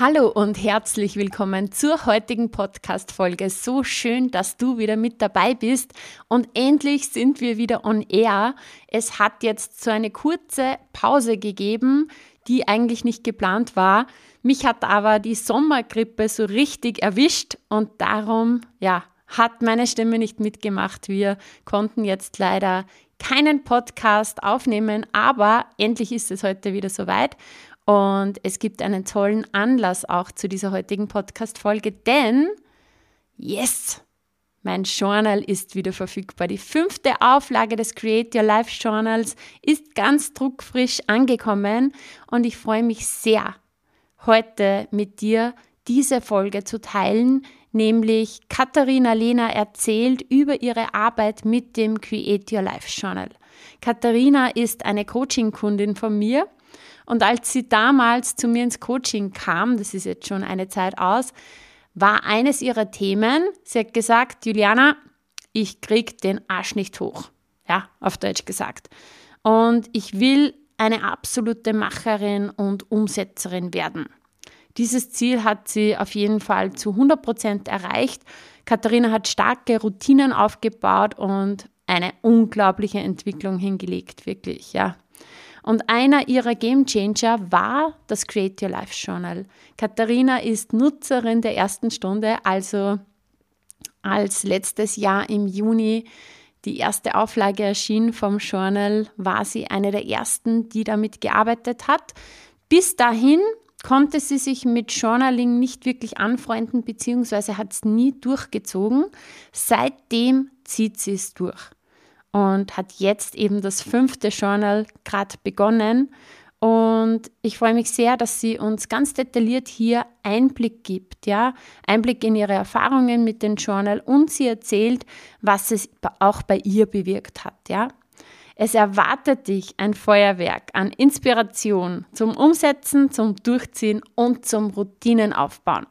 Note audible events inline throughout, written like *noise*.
Hallo und herzlich willkommen zur heutigen Podcast-Folge. So schön, dass du wieder mit dabei bist und endlich sind wir wieder on air. Es hat jetzt so eine kurze Pause gegeben, die eigentlich nicht geplant war. Mich hat aber die Sommergrippe so richtig erwischt und darum, ja, hat meine Stimme nicht mitgemacht. Wir konnten jetzt leider keinen Podcast aufnehmen, aber endlich ist es heute wieder soweit und es gibt einen tollen Anlass auch zu dieser heutigen Podcast-Folge, denn yes, mein Journal ist wieder verfügbar. Die fünfte Auflage des Create Your Life Journals ist ganz druckfrisch angekommen und ich freue mich sehr, heute mit dir diese Folge zu teilen, nämlich Katharina Lehner erzählt über ihre Arbeit mit dem Create Your Life Journal. Katharina ist eine Coaching-Kundin von mir und als sie damals zu mir ins Coaching kam, das ist jetzt schon eine Zeit aus, war eines ihrer Themen, sie hat gesagt, Juliana, ich krieg den Arsch nicht hoch. Ja, auf Deutsch gesagt. Und ich will eine absolute Macherin und Umsetzerin werden. Dieses Ziel hat sie auf jeden Fall zu 100 Prozent erreicht. Katharina hat starke Routinen aufgebaut und eine unglaubliche Entwicklung hingelegt, wirklich, ja. Und einer ihrer Gamechanger war das Create Your Life Journal. Katharina ist Nutzerin der ersten Stunde, also als letztes Jahr im Juni die erste Auflage erschien vom Journal, war sie eine der ersten, die damit gearbeitet hat. Bis dahin konnte sie sich mit Journaling nicht wirklich anfreunden, beziehungsweise hat es nie durchgezogen. Seitdem zieht sie es durch und hat jetzt eben das fünfte Journal gerade begonnen. Und ich freue mich sehr, dass sie uns ganz detailliert hier Einblick gibt, ja, Einblick in ihre Erfahrungen mit dem Journal und sie erzählt, was es auch bei ihr bewirkt hat, ja. Es erwartet dich ein Feuerwerk an Inspiration zum Umsetzen, zum Durchziehen und zum Routinenaufbauen.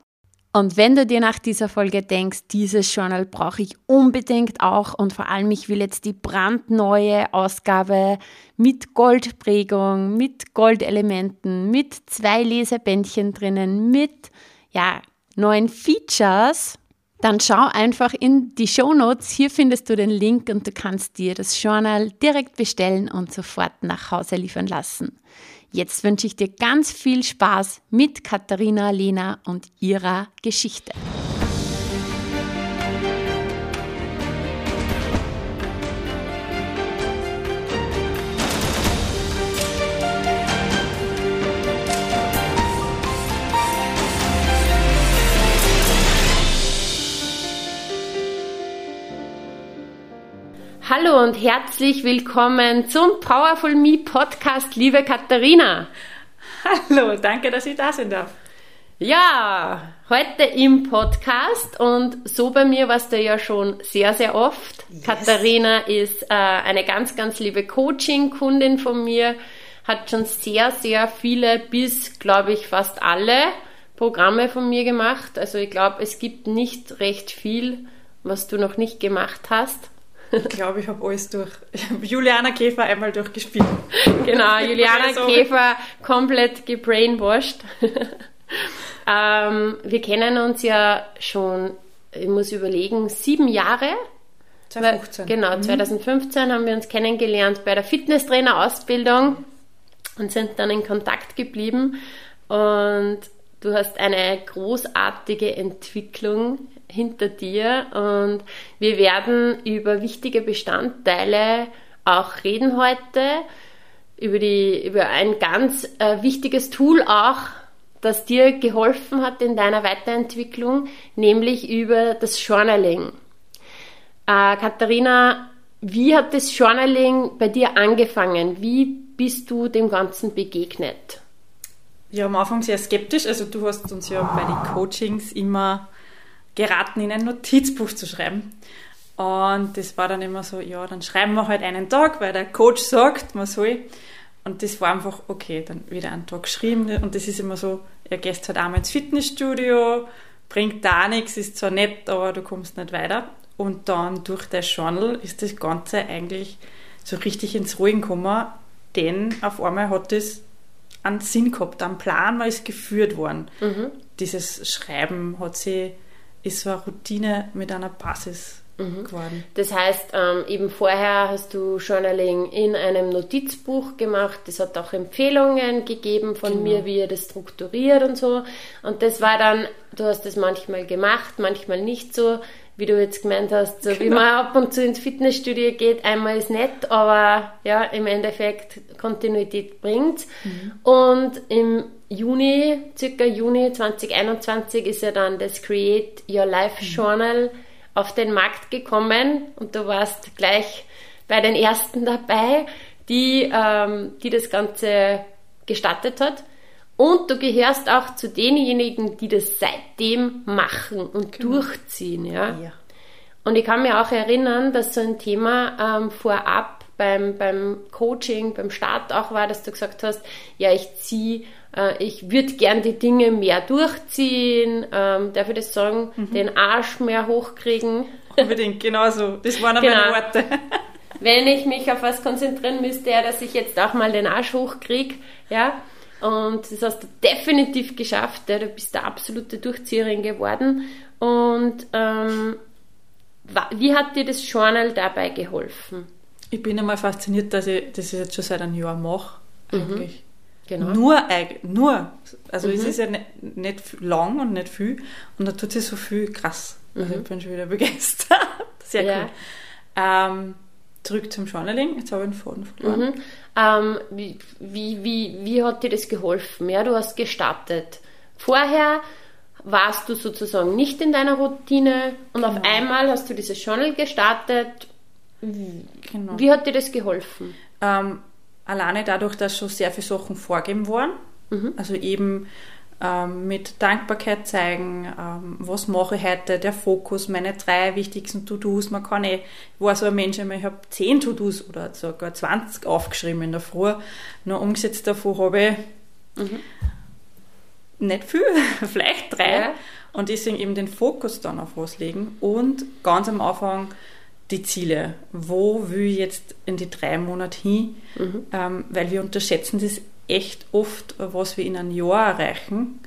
Und wenn du dir nach dieser Folge denkst, dieses Journal brauche ich unbedingt auch und vor allem ich will jetzt die brandneue Ausgabe mit Goldprägung, mit Goldelementen, mit zwei Lesebändchen drinnen, mit ja, neuen Features, dann schau einfach in die Show Notes. Hier findest du den Link und du kannst dir das Journal direkt bestellen und sofort nach Hause liefern lassen. Jetzt wünsche ich dir ganz viel Spaß mit Katharina Lena und ihrer Geschichte. Hallo und herzlich willkommen zum Powerful Me Podcast, liebe Katharina. Hallo, danke, dass ich da sein darf. Ja, heute im Podcast und so bei mir warst du ja schon sehr, sehr oft. Yes. Katharina ist äh, eine ganz, ganz liebe Coaching-Kundin von mir, hat schon sehr, sehr viele bis, glaube ich, fast alle Programme von mir gemacht. Also ich glaube, es gibt nicht recht viel, was du noch nicht gemacht hast. Ich glaube, ich habe alles durch. Ich habe Juliana Käfer einmal durchgespielt. Genau, *laughs* Juliana Käfer komplett gebrainwashed. *laughs* ähm, wir kennen uns ja schon, ich muss überlegen, sieben Jahre. 2015. Genau, 2015 mhm. haben wir uns kennengelernt bei der Fitnesstrainer-Ausbildung und sind dann in Kontakt geblieben. Und du hast eine großartige Entwicklung hinter dir und wir werden über wichtige Bestandteile auch reden heute, über, die, über ein ganz äh, wichtiges Tool auch, das dir geholfen hat in deiner Weiterentwicklung, nämlich über das Journaling. Äh, Katharina, wie hat das Journaling bei dir angefangen? Wie bist du dem Ganzen begegnet? ja, am Anfang sehr skeptisch. Also du hast uns ja bei den Coachings immer geraten, in ein Notizbuch zu schreiben. Und das war dann immer so, ja, dann schreiben wir halt einen Tag, weil der Coach sagt, man soll. Und das war einfach, okay, dann wieder einen Tag geschrieben. Und das ist immer so, ihr gehst halt einmal ins Fitnessstudio, bringt da nichts, ist zwar nett, aber du kommst nicht weiter. Und dann durch das Journal ist das Ganze eigentlich so richtig ins Ruhen gekommen, denn auf einmal hat das einen Sinn gehabt, einen Plan, man ist geführt worden. Mhm. Dieses Schreiben hat sie, ist so eine Routine mit einer Basis mhm. geworden. Das heißt, ähm, eben vorher hast du Journaling in einem Notizbuch gemacht. Das hat auch Empfehlungen gegeben von genau. mir, wie ihr das strukturiert und so. Und das war dann, du hast das manchmal gemacht, manchmal nicht so wie du jetzt gemeint hast, so genau. wie man ab und zu ins Fitnessstudio geht, einmal ist nett, aber ja, im Endeffekt Kontinuität bringt. Mhm. Und im Juni, circa Juni 2021, ist ja dann das Create Your Life mhm. Journal auf den Markt gekommen und du warst gleich bei den ersten dabei, die, ähm, die das Ganze gestartet hat. Und du gehörst auch zu denjenigen, die das seitdem machen und genau. durchziehen. Ja? ja? Und ich kann mir auch erinnern, dass so ein Thema ähm, vorab beim, beim Coaching, beim Start auch war, dass du gesagt hast, ja, ich ziehe, ich würde gern die Dinge mehr durchziehen, ähm, darf ich das sagen, mhm. den Arsch mehr hochkriegen. Unbedingt, genau so. Das waren genau. meine Worte. *laughs* Wenn ich mich auf was konzentrieren müsste, ja, dass ich jetzt auch mal den Arsch hochkriege, ja. Und das hast du definitiv geschafft. Ja. Du bist der absolute Durchzieherin geworden. Und ähm, wie hat dir das Journal dabei geholfen? Ich bin einmal fasziniert, dass ich das jetzt schon seit einem Jahr mache. Mhm. Genau. Nur, nur. Also mhm. es ist ja nicht, nicht lang und nicht viel. Und da tut sich so viel krass. Also mhm. ich bin schon wieder begeistert. *laughs* Sehr ja. cool. Ähm, zurück zum Journaling. Jetzt habe ich den Faden verloren. Mhm. Ähm, wie, wie, wie, wie hat dir das geholfen? Ja, du hast gestartet. Vorher warst du sozusagen nicht in deiner Routine und genau. auf einmal hast du dieses Journal gestartet. Genau. Wie hat dir das geholfen? Ähm, alleine dadurch, dass schon sehr viele Sachen vorgegeben waren. Mhm. Also eben ähm, mit Dankbarkeit zeigen, ähm, was mache ich heute, der Fokus, meine drei wichtigsten To-Dos. Man kann eh, ich war so ein Mensch, ich habe zehn To-Dos oder sogar 20 aufgeschrieben in der Früh. Nur umgesetzt davon habe ich mhm. nicht viel, *laughs* vielleicht drei. Ja. Und deswegen eben den Fokus dann auf was legen und ganz am Anfang die Ziele. Wo will ich jetzt in die drei Monate hin? Mhm. Ähm, weil wir unterschätzen das echt oft, was wir in einem Jahr erreichen.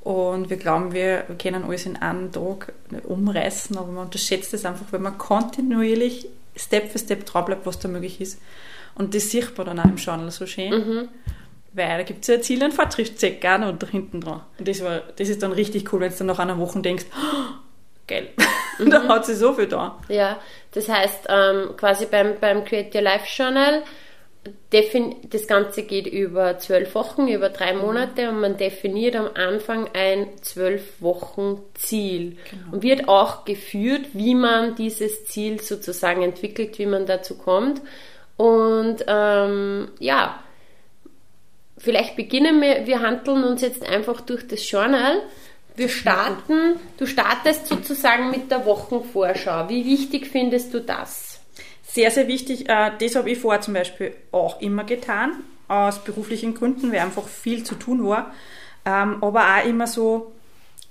Und wir glauben, wir können alles in einem Tag umreißen, aber man unterschätzt es einfach, wenn man kontinuierlich Step für Step dran bleibt, was da möglich ist. Und das sieht man dann auch im Journal so schön. Mhm. Weil da gibt es ja Ziele und Fortschrittscheck gerne und hinten dran. Und das, war, das ist dann richtig cool, wenn du dann nach einer Woche denkst, oh, geil, *laughs* mhm. da hat sie so viel da. Ja, das heißt, ähm, quasi beim, beim Create Your Life Journal das Ganze geht über zwölf Wochen, über drei mhm. Monate und man definiert am Anfang ein zwölf Wochen Ziel genau. und wird auch geführt, wie man dieses Ziel sozusagen entwickelt, wie man dazu kommt. Und ähm, ja, vielleicht beginnen wir, wir handeln uns jetzt einfach durch das Journal. Wir starten, du startest sozusagen mit der Wochenvorschau. Wie wichtig findest du das? Sehr, sehr wichtig. Äh, das habe ich vorher zum Beispiel auch immer getan, aus beruflichen Gründen, weil einfach viel zu tun war. Ähm, aber auch immer so,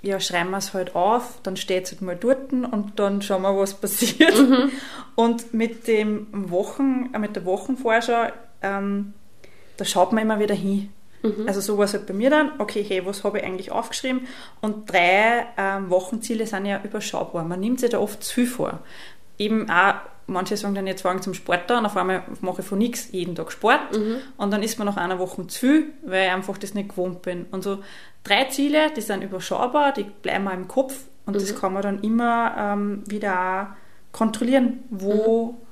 ja, schreiben wir es halt auf, dann steht es halt mal dort und dann schauen wir, was *laughs* passiert. Mhm. Und mit dem Wochen, äh, mit der Wochenvorschau, ähm, da schaut man immer wieder hin. Mhm. Also so war es halt bei mir dann, okay, hey, was habe ich eigentlich aufgeschrieben? Und drei ähm, Wochenziele sind ja überschaubar. Man nimmt sich da oft zu viel vor. Eben auch manche sagen dann, jetzt fange ich zum Sport an, auf einmal mache ich von nichts jeden Tag Sport mhm. und dann ist man nach einer Woche zu viel, weil ich einfach das nicht gewohnt bin. Und so drei Ziele, die sind überschaubar, die bleiben mir im Kopf und mhm. das kann man dann immer ähm, wieder kontrollieren, wo, mhm.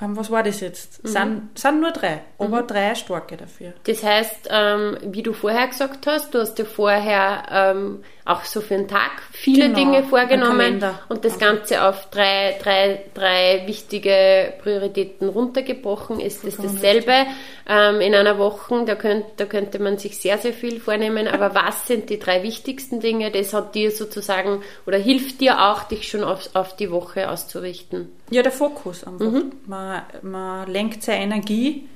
Ähm, was war das jetzt? Mhm. Sind, sind nur drei, aber mhm. drei starke dafür. Das heißt, ähm, wie du vorher gesagt hast, du hast dir vorher ähm, auch so für den Tag viele genau, Dinge vorgenommen und das Ganze auf drei, drei, drei wichtige Prioritäten runtergebrochen. Ist das dasselbe ähm, in einer Woche? Da, könnt, da könnte man sich sehr, sehr viel vornehmen. Aber was sind die drei wichtigsten Dinge? Das hat dir sozusagen oder hilft dir auch, dich schon auf, auf die Woche auszurichten? Ja, der Fokus einfach. Mhm. Man, man lenkt seine Energie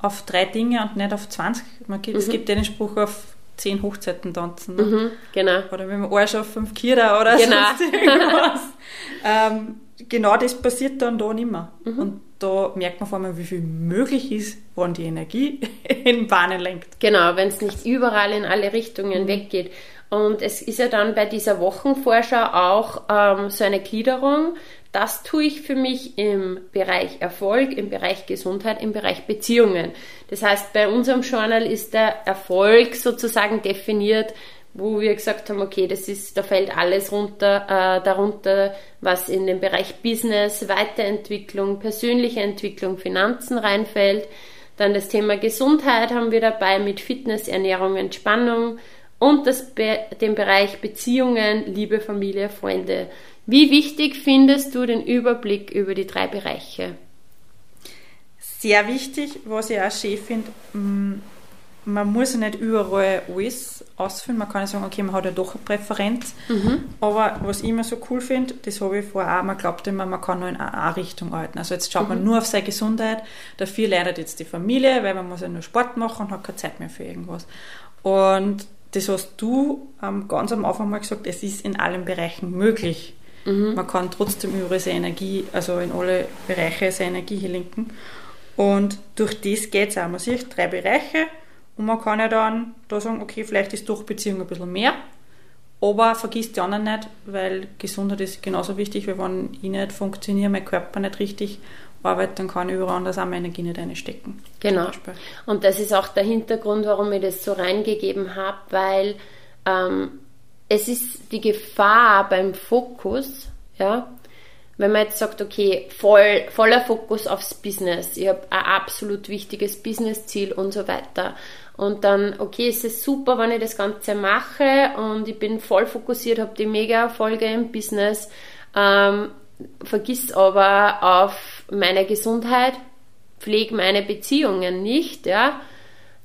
auf drei Dinge und nicht auf 20. Man gibt, mhm. Es gibt den Spruch auf zehn Hochzeiten tanzen. Ne? Mhm, genau. Oder wenn man Arsch auf fünf Kira oder genau. sonst irgendwas. *laughs* ähm, genau das passiert dann da nicht mehr. Mhm. Und da merkt man vor allem, wie viel möglich ist, wann die Energie *laughs* in Bahnen lenkt. Genau, wenn es nicht überall in alle Richtungen mhm. weggeht. Und es ist ja dann bei dieser Wochenvorschau auch ähm, so eine Gliederung, das tue ich für mich im Bereich Erfolg, im Bereich Gesundheit, im Bereich Beziehungen. Das heißt, bei unserem Journal ist der Erfolg sozusagen definiert, wo wir gesagt haben, okay, das ist, da fällt alles runter, äh, darunter, was in den Bereich Business, Weiterentwicklung, persönliche Entwicklung, Finanzen reinfällt. Dann das Thema Gesundheit haben wir dabei mit Fitness, Ernährung, Entspannung und das, den Bereich Beziehungen, Liebe, Familie, Freunde. Wie wichtig findest du den Überblick über die drei Bereiche? Sehr wichtig, was ich auch schön finde, mm, man muss ja nicht überall alles ausfüllen. Man kann ja sagen, okay, man hat ja doch eine Präferenz. Mhm. Aber was ich immer so cool finde, das habe ich vorher auch, man glaubt immer, man kann nur in eine Richtung arbeiten. Also jetzt schaut mhm. man nur auf seine Gesundheit. Dafür leidet jetzt die Familie, weil man muss ja nur Sport machen und hat keine Zeit mehr für irgendwas. Und das hast du ähm, ganz am Anfang mal gesagt, es ist in allen Bereichen möglich. Mhm. Man kann trotzdem über seine Energie, also in alle Bereiche seine Energie hier lenken. Und durch das geht es auch. Man sieht drei Bereiche und man kann ja dann da sagen, okay, vielleicht ist doch Beziehung ein bisschen mehr, aber vergisst die anderen nicht, weil Gesundheit ist genauso wichtig, weil wenn ich nicht funktioniere, mein Körper nicht richtig arbeitet, dann kann ich überall anders auch meine Energie nicht einstecken. Genau. Und das ist auch der Hintergrund, warum ich das so reingegeben habe, weil ähm, es ist die Gefahr beim Fokus, ja, wenn man jetzt sagt, okay, voll, voller Fokus aufs Business, ich habe ein absolut wichtiges Business-Ziel und so weiter. Und dann, okay, es ist super, wenn ich das Ganze mache und ich bin voll fokussiert, habe die Mega-Erfolge im Business, ähm, vergiss aber auf meine Gesundheit, pflege meine Beziehungen nicht, ja,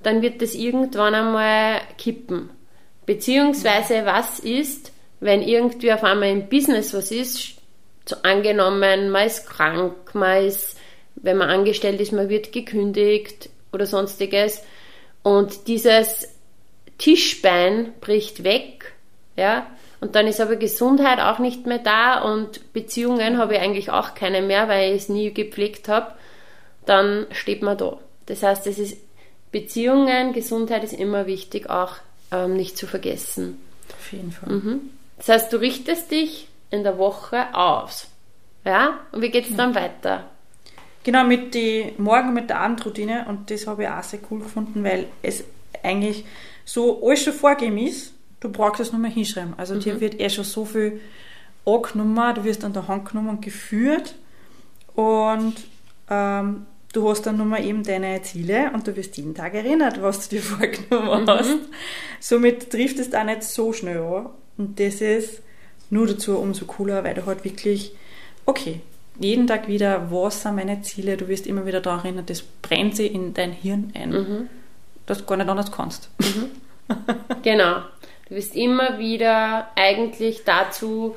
dann wird das irgendwann einmal kippen. Beziehungsweise, was ist, wenn irgendwie auf einmal im Business was ist, so angenommen, man ist krank, man ist, wenn man angestellt ist, man wird gekündigt oder sonstiges. Und dieses Tischbein bricht weg, ja, und dann ist aber Gesundheit auch nicht mehr da und Beziehungen habe ich eigentlich auch keine mehr, weil ich es nie gepflegt habe, dann steht man da. Das heißt, es ist Beziehungen, Gesundheit ist immer wichtig, auch ähm, nicht zu vergessen. Auf jeden Fall. Mhm. Das heißt, du richtest dich in der Woche aus. Ja? Und wie geht es dann weiter? Genau, mit die Morgen mit der Abendroutine und das habe ich auch sehr cool gefunden, weil es eigentlich so alles schon vorgegeben ist, du brauchst es nur mal hinschreiben. Also mhm. dir wird eh schon so viel angenommen, du wirst an der Hand genommen und geführt und ähm, du hast dann nochmal eben deine Ziele und du wirst jeden Tag erinnert, was du dir *laughs* vorgenommen mhm. hast. Somit trifft es da nicht so schnell an. Und das ist nur dazu umso cooler, weil du halt wirklich, okay, jeden Tag wieder, was sind meine Ziele, du wirst immer wieder daran erinnert, das brennt sich in dein Hirn ein, mhm. dass du gar nicht anders kannst. Mhm. *laughs* genau. Du wirst immer wieder eigentlich dazu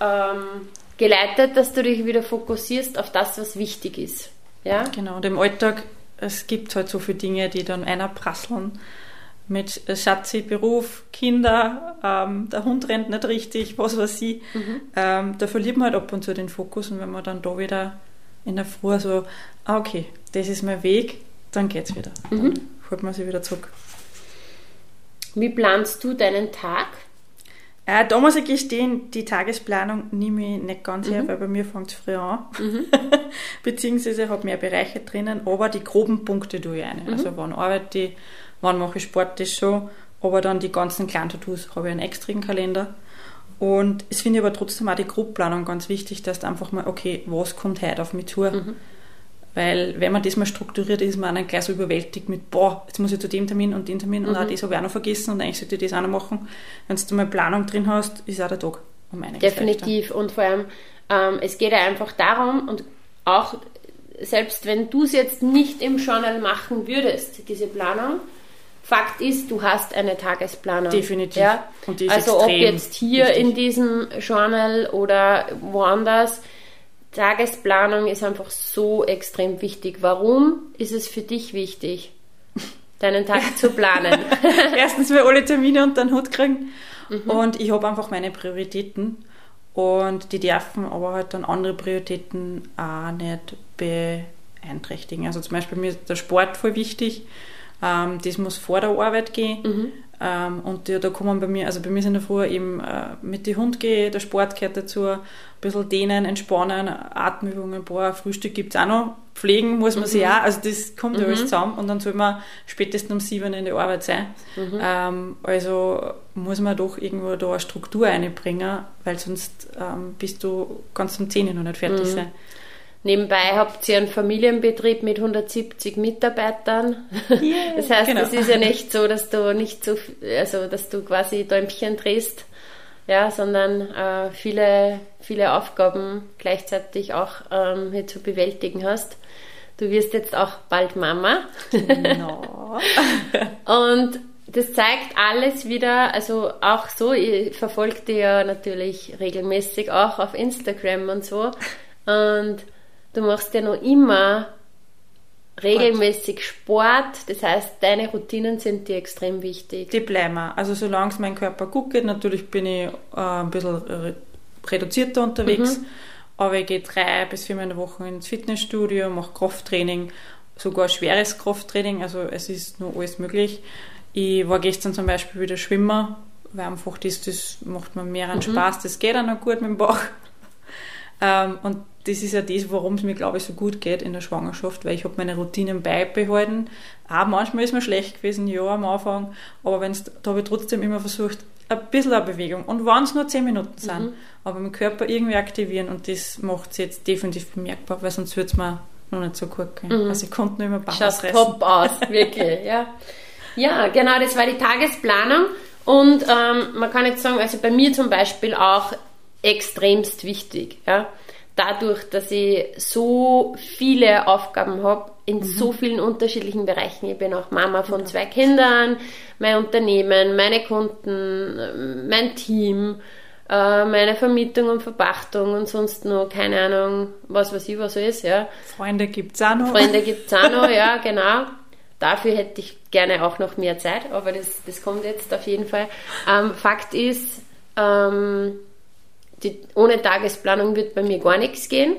ähm, geleitet, dass du dich wieder fokussierst auf das, was wichtig ist. Ja? Genau, und im Alltag, es gibt halt so viele Dinge, die dann einer prasseln mit Schatzi, Beruf, Kinder, ähm, der Hund rennt nicht richtig, was weiß ich. Mhm. Ähm, da verliert man halt ab und zu den Fokus und wenn man dann da wieder in der Früh so, ah, okay, das ist mein Weg, dann geht's wieder. Mhm. Dann holt man sich wieder zurück. Wie planst du deinen Tag? Äh, da muss ich gestehen, die Tagesplanung nehme ich nicht ganz mhm. her, weil bei mir fängt es früh an. Mhm. *laughs* Beziehungsweise ich habe mehr Bereiche drinnen, aber die groben Punkte tue ich eine. Mhm. Also wann arbeite ich, wann mache ich Sport, das schon. Aber dann die ganzen kleinen Tattoos habe ich einen extra Kalender. Und es finde ich aber trotzdem auch die Grobplanung ganz wichtig, dass du einfach mal, okay, was kommt heute auf mich zu? Mhm. Weil wenn man das mal strukturiert, ist man dann gleich so überwältigt mit, boah, jetzt muss ich zu dem Termin und dem Termin mhm. und auch das habe ich auch noch vergessen und eigentlich sollte ich das auch noch machen. Wenn du mal Planung drin hast, ist auch der Tag um einiges Definitiv leichter. und vor allem, ähm, es geht ja einfach darum und auch selbst wenn du es jetzt nicht im Journal machen würdest, diese Planung, Fakt ist, du hast eine Tagesplanung. Definitiv. Ja? also ob jetzt hier wichtig. in diesem Journal oder woanders, Tagesplanung ist einfach so extrem wichtig. Warum ist es für dich wichtig, deinen Tag zu planen? *laughs* Erstens, wir alle Termine unter den Hut kriegen mhm. und ich habe einfach meine Prioritäten und die dürfen aber halt dann andere Prioritäten auch nicht beeinträchtigen. Also zum Beispiel mir ist der Sport voll wichtig. Ähm, das muss vor der Arbeit gehen. Mhm. Ähm, und ja, da kommen bei mir, also bei mir sind in der Früh eben äh, mit dem Hund gehen, der Sport gehört dazu, ein bisschen dehnen, entspannen, Atemübungen, ein paar Frühstück gibt es auch noch. Pflegen muss man mhm. sich auch, also das kommt ja mhm. alles zusammen und dann soll man spätestens um sieben in der Arbeit sein. Mhm. Ähm, also muss man doch irgendwo da eine Struktur einbringen, weil sonst ähm, bist du ganz um zehn noch nicht fertig mhm. sein. Nebenbei habt ihr einen Familienbetrieb mit 170 Mitarbeitern. Yeah, das heißt, genau. es ist ja nicht so, dass du nicht so, also dass du quasi Däumchen drehst, ja, sondern äh, viele, viele Aufgaben gleichzeitig auch ähm, hier zu bewältigen hast. Du wirst jetzt auch bald Mama. Genau. *laughs* Und das zeigt alles wieder, also auch so, ich verfolge dich ja natürlich regelmäßig auch auf Instagram und so. Und Du machst ja noch immer regelmäßig Sport, das heißt, deine Routinen sind dir extrem wichtig. Die bleiben. Also solange es mein Körper gut geht, natürlich bin ich äh, ein bisschen reduzierter unterwegs, mhm. aber ich gehe drei bis viermal in der Woche ins Fitnessstudio, mache Krafttraining, sogar schweres Krafttraining, also es ist nur alles möglich. Ich war gestern zum Beispiel wieder Schwimmer, weil einfach das, das macht mir mehr an mhm. Spaß, das geht auch noch gut mit dem Bauch. *laughs* Ähm, und das ist ja das, warum es mir, glaube ich, so gut geht in der Schwangerschaft, weil ich habe meine Routinen beibehalten. Auch manchmal ist mir schlecht gewesen, ja, am Anfang, aber wenn's, da habe ich trotzdem immer versucht, ein bisschen eine Bewegung. Und wenn es nur zehn Minuten sind, mhm. aber meinen Körper irgendwie aktivieren und das macht es jetzt definitiv bemerkbar, weil sonst würde es mir noch nicht so gut gehen. Mhm. Also ich konnte nur immer Bauch Schaut top aus, wirklich, *laughs* ja. Ja, genau, das war die Tagesplanung und ähm, man kann jetzt sagen, also bei mir zum Beispiel auch extremst wichtig, ja dadurch, dass ich so viele Aufgaben habe in mhm. so vielen unterschiedlichen Bereichen. Ich bin auch Mama von zwei Kindern, mein Unternehmen, meine Kunden, mein Team, äh, meine Vermietung und Verpachtung und sonst noch, keine Ahnung, was weiß ich, was so ist, ja. Freunde gibt's auch noch. Freunde gibt's auch noch, *laughs* ja, genau. Dafür hätte ich gerne auch noch mehr Zeit, aber das, das kommt jetzt auf jeden Fall. Ähm, Fakt ist, ähm, die, ohne Tagesplanung wird bei mir gar nichts gehen.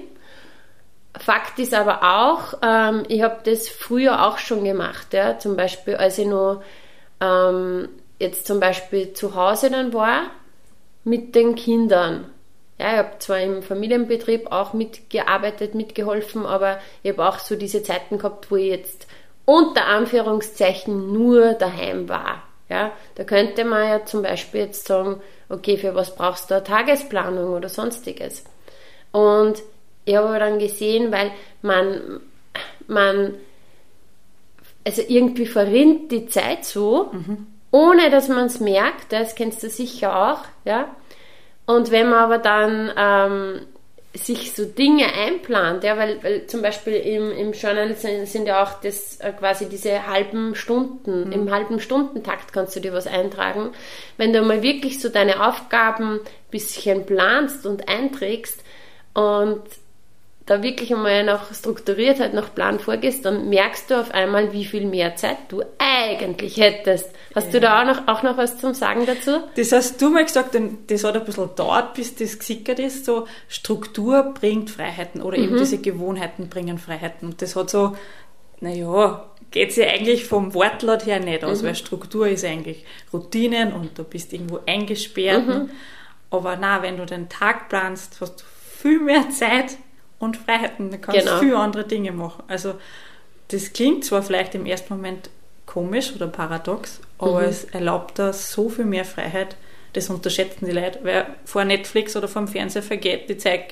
Fakt ist aber auch, ähm, ich habe das früher auch schon gemacht. Ja? Zum Beispiel, als ich noch ähm, jetzt zum Beispiel zu Hause dann war mit den Kindern. Ja, ich habe zwar im Familienbetrieb auch mitgearbeitet, mitgeholfen, aber ich habe auch so diese Zeiten gehabt, wo ich jetzt unter Anführungszeichen nur daheim war. Ja, da könnte man ja zum Beispiel jetzt sagen, okay, für was brauchst du eine Tagesplanung oder sonstiges? Und ich habe dann gesehen, weil man, man, also irgendwie verrinnt die Zeit so, mhm. ohne dass man es merkt, das kennst du sicher auch, ja. Und wenn man aber dann ähm, sich so Dinge einplant, ja, weil, weil zum Beispiel im, im Journal sind, sind ja auch das äh, quasi diese halben Stunden, mhm. im halben Stundentakt kannst du dir was eintragen. Wenn du mal wirklich so deine Aufgaben bisschen planst und einträgst und da wirklich einmal nach Strukturiertheit, nach Plan vorgehst, dann merkst du auf einmal, wie viel mehr Zeit du eigentlich hättest. Hast ja. du da auch noch, auch noch was zum Sagen dazu? Das hast du mal gesagt, das hat ein bisschen dauert, bis das gesickert ist, so Struktur bringt Freiheiten oder mhm. eben diese Gewohnheiten bringen Freiheiten. Und das hat so, naja, geht sich eigentlich vom Wortlaut her nicht aus, mhm. weil Struktur ist eigentlich Routinen und du bist irgendwo eingesperrt. Mhm. Aber na, wenn du den Tag planst, hast du viel mehr Zeit und Freiheiten. Du kannst genau. viele andere Dinge machen. Also das klingt zwar vielleicht im ersten Moment komisch oder paradox, aber mhm. es erlaubt da so viel mehr Freiheit. Das unterschätzen die Leute, weil vor Netflix oder vor dem Fernseher vergeht die Zeit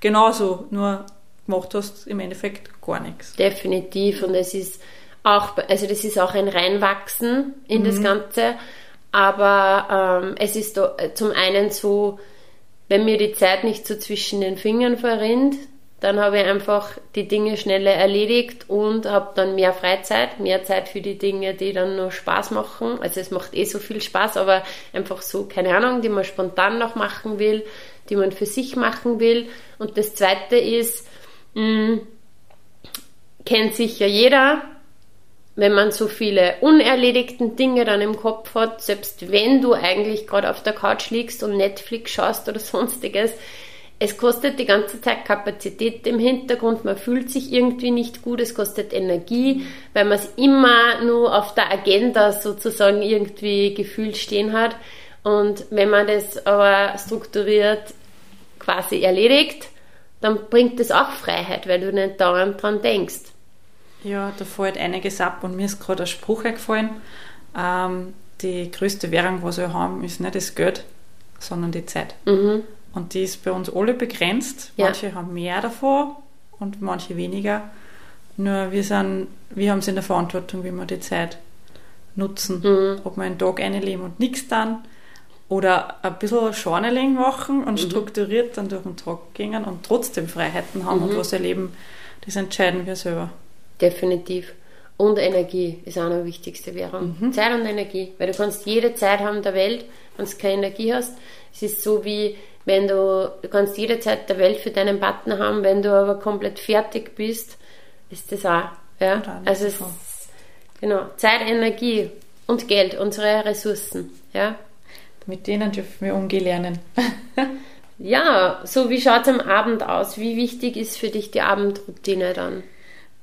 genauso, nur gemacht hast, im Endeffekt gar nichts. Definitiv. Und es ist auch, also das ist auch ein Reinwachsen in mhm. das Ganze. Aber ähm, es ist do, zum einen so, wenn mir die Zeit nicht so zwischen den Fingern verrinnt, dann habe ich einfach die Dinge schneller erledigt und habe dann mehr Freizeit, mehr Zeit für die Dinge, die dann nur Spaß machen. Also es macht eh so viel Spaß, aber einfach so, keine Ahnung, die man spontan noch machen will, die man für sich machen will. Und das Zweite ist, mh, hm, kennt sicher jeder, wenn man so viele unerledigten Dinge dann im Kopf hat, selbst wenn du eigentlich gerade auf der Couch liegst und Netflix schaust oder *laughs* sonstiges, es kostet die ganze Zeit Kapazität im Hintergrund, man fühlt sich irgendwie nicht gut, es kostet Energie, weil man es immer nur auf der Agenda sozusagen irgendwie gefühlt stehen hat. Und wenn man das aber strukturiert quasi erledigt, dann bringt das auch Freiheit, weil du nicht dauernd dran denkst. Ja, da fällt einiges ab und mir ist gerade ein Spruch eingefallen. Ähm, die größte Währung, was wir haben, ist nicht das Geld, sondern die Zeit. Mhm. Und die ist bei uns alle begrenzt. Ja. Manche haben mehr davon und manche weniger. Nur wir, sind, wir haben es in der Verantwortung, wie wir die Zeit nutzen. Mhm. Ob wir einen Tag einleben und nichts dann oder ein bisschen Schorneling machen und mhm. strukturiert dann durch den Tag gehen und trotzdem Freiheiten haben und mhm. was erleben, das entscheiden wir selber. Definitiv. Und Energie ist auch noch wichtigste Währung. Mhm. Zeit und Energie. Weil du kannst jede Zeit haben der Welt, wenn du keine Energie hast. Es ist so wie, wenn du, du kannst jede Zeit der Welt für deinen Partner haben, wenn du aber komplett fertig bist, ist das auch. Ja? Also es, genau, Zeit, Energie und Geld, unsere Ressourcen. Ja? Mit denen dürfen wir umgehen lernen. *laughs* ja, so wie schaut es am Abend aus? Wie wichtig ist für dich die Abendroutine dann?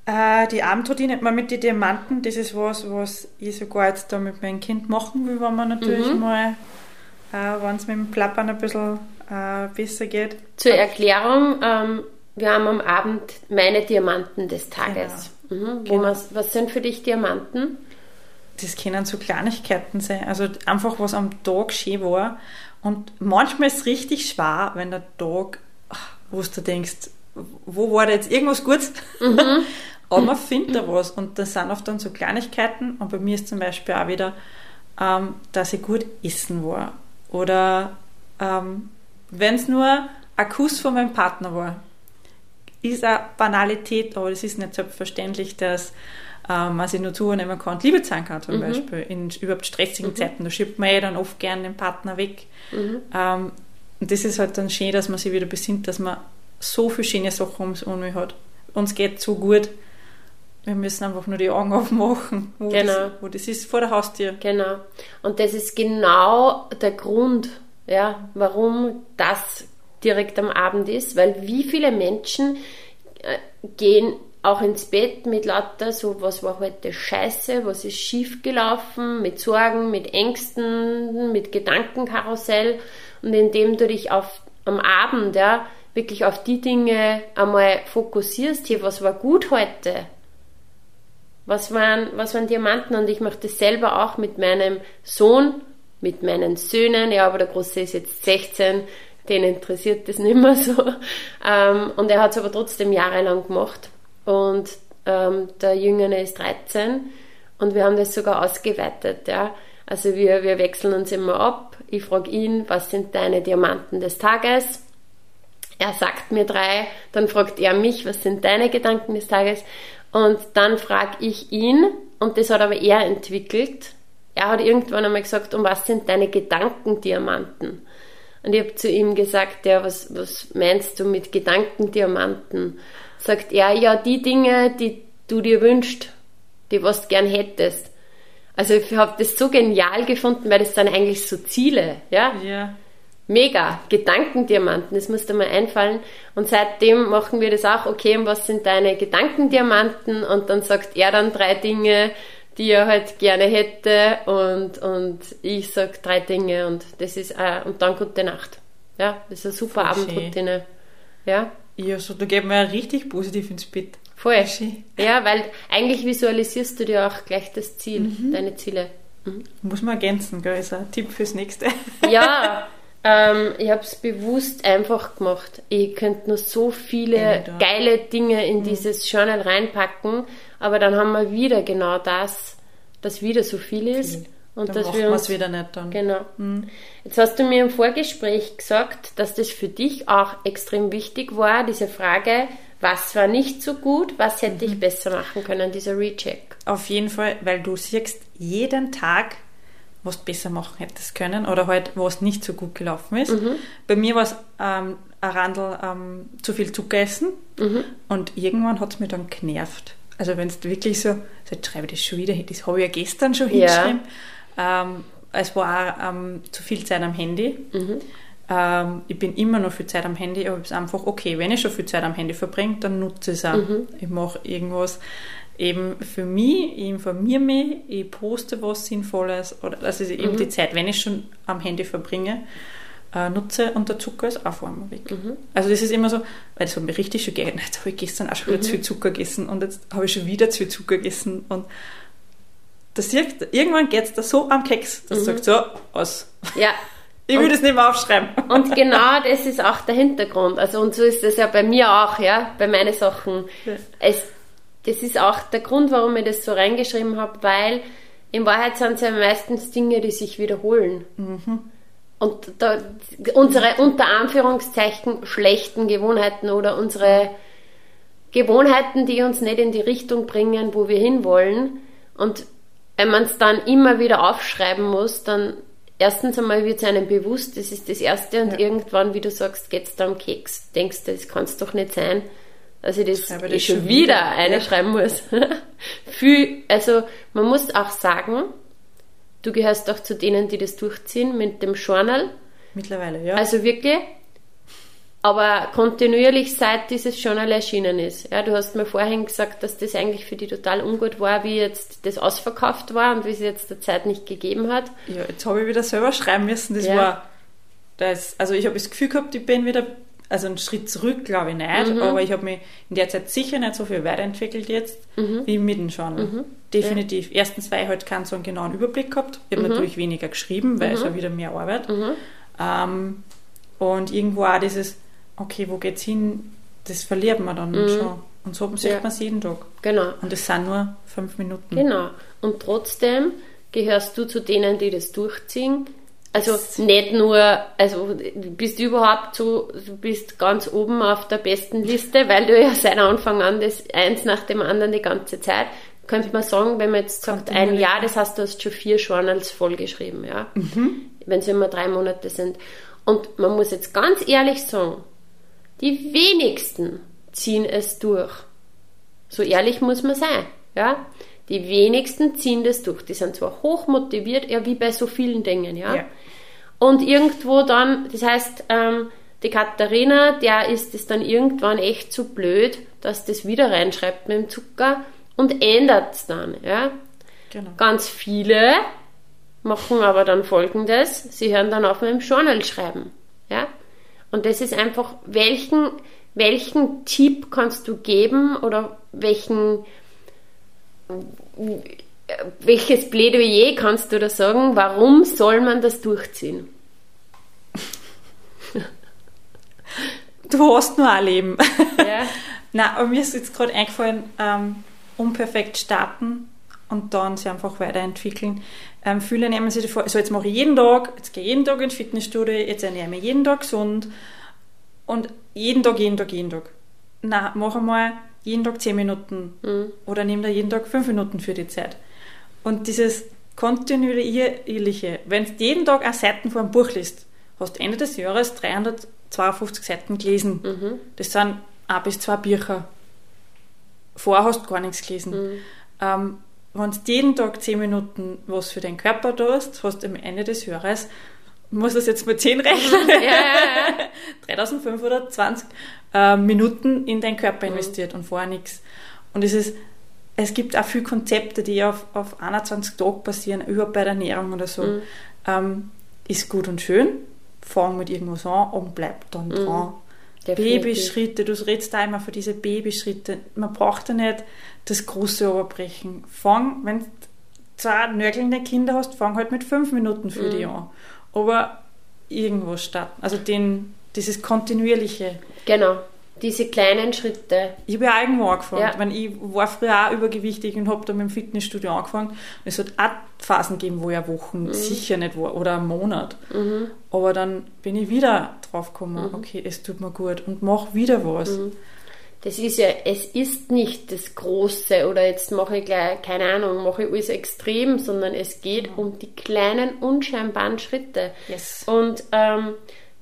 Äh, die Abendroutine mal mit den Diamanten, das ist was, was ich sogar jetzt da mit meinem Kind machen will, wenn man natürlich mhm. mal, äh, wenn es mit dem Plappern ein bisschen äh, besser geht. Zur Erklärung, ähm, wir haben am Abend meine Diamanten des Tages. Genau. Mhm. Genau. was sind für dich Diamanten? Das können so Kleinigkeiten sein, also einfach was am Tag schön war. Und manchmal ist es richtig schwer, wenn der Tag, wo du denkst, wo war da jetzt irgendwas Gutes? Mhm. *laughs* Aber man findet da was und das sind oft dann so Kleinigkeiten und bei mir ist zum Beispiel auch wieder, ähm, dass ich gut essen war oder ähm, wenn es nur ein Kuss von meinem Partner war. Ist eine Banalität, aber es ist nicht selbstverständlich, dass ähm, man sich nur zunehmen kann und Liebe zeigen kann zum mhm. Beispiel in überhaupt stressigen mhm. Zeiten. Da schiebt man ja dann oft gern den Partner weg. Mhm. Ähm, und das ist halt dann schön, dass man sich wieder besinnt, dass man so viele schöne Sachen um sich hat. Uns geht so gut, wir müssen einfach nur die Augen aufmachen, wo, genau. das, wo das ist, vor der Haustür. Genau. Und das ist genau der Grund, ja, warum das direkt am Abend ist, weil wie viele Menschen äh, gehen auch ins Bett mit lauter so, was war heute scheiße, was ist schief gelaufen, mit Sorgen, mit Ängsten, mit Gedankenkarussell. Und indem du dich auf, am Abend, ja, wirklich auf die Dinge einmal fokussierst, hier, was war gut heute, was waren, was waren Diamanten? Und ich mache das selber auch mit meinem Sohn, mit meinen Söhnen, ja, aber der Große ist jetzt 16, den interessiert das nicht mehr so. Ähm, und er hat es aber trotzdem jahrelang gemacht. Und ähm, der Jüngere ist 13 und wir haben das sogar ausgeweitet, ja. Also wir, wir wechseln uns immer ab. Ich frage ihn, was sind deine Diamanten des Tages? Er sagt mir drei, dann fragt er mich, was sind deine Gedanken des Tages? Und dann frage ich ihn, und das hat aber er entwickelt. Er hat irgendwann einmal gesagt, um was sind deine Gedankendiamanten? Und ich habe zu ihm gesagt, ja, was, was meinst du mit Gedankendiamanten? Sagt er, ja, die Dinge, die du dir wünschst, die was du gern hättest. Also ich habe das so genial gefunden, weil das sind eigentlich so Ziele, ja? Ja. Mega, Gedankendiamanten, das musste mir einfallen. Und seitdem machen wir das auch, okay, und was sind deine Gedankendiamanten? Und dann sagt er dann drei Dinge, die er halt gerne hätte und, und ich sag drei Dinge und das ist, äh, und dann gute Nacht. Ja, das ist eine super Voll Abendroutine. Ja. Ja, so, da geht man ja richtig positiv ins Bett. Voll. Schön. Ja, weil eigentlich visualisierst du dir auch gleich das Ziel, mhm. deine Ziele. Mhm. Muss man ergänzen, gell, ist ein Tipp fürs nächste. *laughs* Ja, ähm, ich habe es bewusst einfach gemacht. Ich könnte nur so viele geile Dinge in mhm. dieses Journal reinpacken, aber dann haben wir wieder genau das, dass wieder so viel ist. Viel. Und dann dass wir uns wieder nicht dann. Genau. Mhm. Jetzt hast du mir im Vorgespräch gesagt, dass das für dich auch extrem wichtig war, diese Frage, was war nicht so gut, was hätte ich mhm. besser machen können, dieser Recheck. Auf jeden Fall, weil du siehst jeden Tag, was du besser machen hättest können oder halt, was nicht so gut gelaufen ist. Mhm. Bei mir war es ähm, ein Randel ähm, zu viel Zucker essen mhm. und irgendwann hat es mir dann genervt. Also wenn es wirklich so, jetzt schreibe ich das schon wieder, das habe ich ja gestern schon ja. hingeschrieben. Ähm, es war auch ähm, zu viel Zeit am Handy. Mhm. Ähm, ich bin immer noch viel Zeit am Handy, aber es ist einfach okay, wenn ich schon viel Zeit am Handy verbringe, dann nutze ich es auch. Mhm. Ich mache irgendwas eben für mich, ich informiere mich, ich poste was Sinnvolles, oder also eben mhm. die Zeit, wenn ich schon am Handy verbringe, äh, nutze und der Zucker ist auch vor weg. Mhm. Also das ist immer so, weil das hat mir richtig schon gegeben, jetzt habe ich gestern auch schon wieder mhm. zu viel Zucker gegessen und jetzt habe ich schon wieder zu viel Zucker gegessen und das sieht, irgendwann geht es da so am Keks, dass mhm. sagt so, aus. Ja. *laughs* Ich will und, das nicht mehr aufschreiben. Und *laughs* genau das ist auch der Hintergrund. Also und so ist das ja bei mir auch, ja, bei meinen Sachen. Ja. Es, das ist auch der Grund, warum ich das so reingeschrieben habe, weil in Wahrheit sind es ja meistens Dinge, die sich wiederholen. Mhm. Und da, unsere unter Anführungszeichen schlechten Gewohnheiten oder unsere Gewohnheiten, die uns nicht in die Richtung bringen, wo wir hinwollen. Und wenn man es dann immer wieder aufschreiben muss, dann erstens einmal wird es einem bewusst, das ist das Erste, und ja. irgendwann, wie du sagst, geht es da um Keks. Denkst du, das kann es doch nicht sein, dass ich das, ich das schon wieder, wieder eine schreiben muss. *laughs* Viel, also man muss auch sagen, du gehörst auch zu denen, die das durchziehen mit dem Journal. Mittlerweile, ja. Also wirklich, aber kontinuierlich seit dieses Journal erschienen ist. Ja, du hast mir vorhin gesagt, dass das eigentlich für dich total ungut war, wie jetzt das ausverkauft war und wie es jetzt der Zeit nicht gegeben hat. Ja, jetzt habe ich wieder selber schreiben müssen. Das ja. war, das, also ich habe das Gefühl gehabt, ich bin wieder, also einen Schritt zurück, glaube ich nicht, mhm. aber ich habe mich in der Zeit sicher nicht so viel weiterentwickelt jetzt mhm. wie mit dem Journal. Mhm. Definitiv. Ja. Erstens, weil ich halt keinen so einen genauen Überblick gehabt. Ich habe mhm. natürlich weniger geschrieben, weil es ja mhm. wieder mehr Arbeit. Mhm. Ähm, und irgendwo auch dieses okay, wo geht's hin? Das verliert man dann schon. Und so sieht ja. man es jeden Tag. Genau. Und es sind nur fünf Minuten. Genau. Und trotzdem gehörst du zu denen, die das durchziehen. Also nicht nur, also du bist überhaupt so, du bist ganz oben auf der besten Liste, weil du ja seit Anfang an das eins nach dem anderen die ganze Zeit, könnte man sagen, wenn man jetzt sagt, ein Jahr, das heißt, du hast schon vier Journals vollgeschrieben, ja. Mhm. Wenn es immer drei Monate sind. Und man muss jetzt ganz ehrlich sagen, die wenigsten ziehen es durch. So ehrlich muss man sein. Ja? Die wenigsten ziehen das durch. Die sind zwar hoch motiviert, ja, wie bei so vielen Dingen, ja. ja. Und irgendwo dann, das heißt, ähm, die Katharina, der ist es dann irgendwann echt zu so blöd, dass das wieder reinschreibt mit dem Zucker und ändert es dann, ja. Genau. Ganz viele machen aber dann folgendes, sie hören dann auf mit dem Journal schreiben, ja. Und das ist einfach, welchen, welchen Tipp kannst du geben oder welchen, welches Plädoyer kannst du da sagen, warum soll man das durchziehen? *laughs* Du hast nur ein Leben. Ja. *laughs* Nein, aber mir ist jetzt gerade eingefallen, ähm, unperfekt starten und dann sich einfach weiterentwickeln. Ähm, viele nehmen sich vor, also jetzt mache ich jeden Tag, jetzt gehe ich jeden Tag ins Fitnessstudio, jetzt ernähre ich mich jeden Tag gesund und jeden Tag, jeden Tag, jeden Tag. Na, mach einmal jeden Tag 10 Minuten mhm. oder nimm da jeden Tag 5 Minuten für die Zeit. Und dieses kontinuierliche, wenn du jeden Tag eine Seiten von einem Buch liest, hast du Ende des Jahres 352 Seiten gelesen. Mhm. Das sind ein bis zwei Bücher. Vorher hast du gar nichts gelesen. Mhm. Ähm, wenn du jeden Tag 10 Minuten was für deinen Körper tust, hast du am Ende des Jahres, muss das jetzt mit 10 rechnen, ja, ja, ja. *laughs* 3520 äh, Minuten in deinen Körper mhm. investiert mhm. und vorher nichts. Und es ist, es gibt auch viele Konzepte, die auf, auf 21 Tage passieren, überhaupt bei der Ernährung oder so. Mhm. Ähm, ist gut und schön, fang mit irgendwas an und bleib dann mhm. dran. Babyschritte, du redest da immer von diesen Babyschritte. Man braucht ja nicht das große Oberbrechen. Fang, wenn du zwei nörgelnde Kinder hast, fang halt mit fünf Minuten für mhm. die an. Aber irgendwas starten. Also den, dieses kontinuierliche. Genau. Diese kleinen Schritte. Ich habe ja irgendwo angefangen. Ja. Ich, meine, ich war früher auch übergewichtig und habe dann mit dem Fitnessstudio angefangen. Und es hat auch Phasen gegeben, wo ja Wochen mhm. sicher nicht war oder einen Monat. Mhm. Aber dann bin ich wieder drauf gekommen, mhm. okay, es tut mir gut und mach wieder was. Das ist ja, es ist nicht das Große oder jetzt mache ich gleich, keine Ahnung, mache ich alles extrem, sondern es geht mhm. um die kleinen, unscheinbaren Schritte. Yes. Und ähm,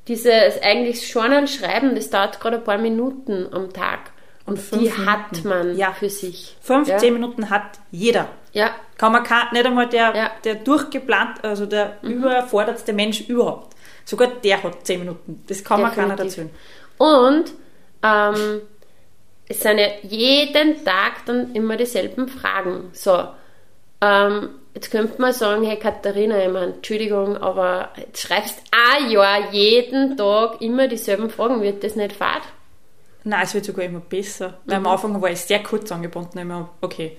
dieses eigentlich Journal schreiben, das dauert gerade ein paar Minuten am Tag. Und, und die Minuten. hat man ja. für sich. 15 ja? Minuten hat jeder. Ja. Kann man kann, nicht einmal der, ja. der durchgeplant, also der mhm. überfordertste Mensch überhaupt. Sogar der hat 10 Minuten. Das kann Definitiv. man keiner erzählen. Und ähm, es sind ja jeden Tag dann immer dieselben Fragen. So, ähm, Jetzt könnte man sagen, hey Katharina, ich meine, Entschuldigung, aber jetzt schreibst ein Jahr jeden Tag immer dieselben Fragen, wird das nicht fad? Nein, es wird sogar immer besser. Mhm. Weil am Anfang war ich sehr kurz angebunden, immer, okay,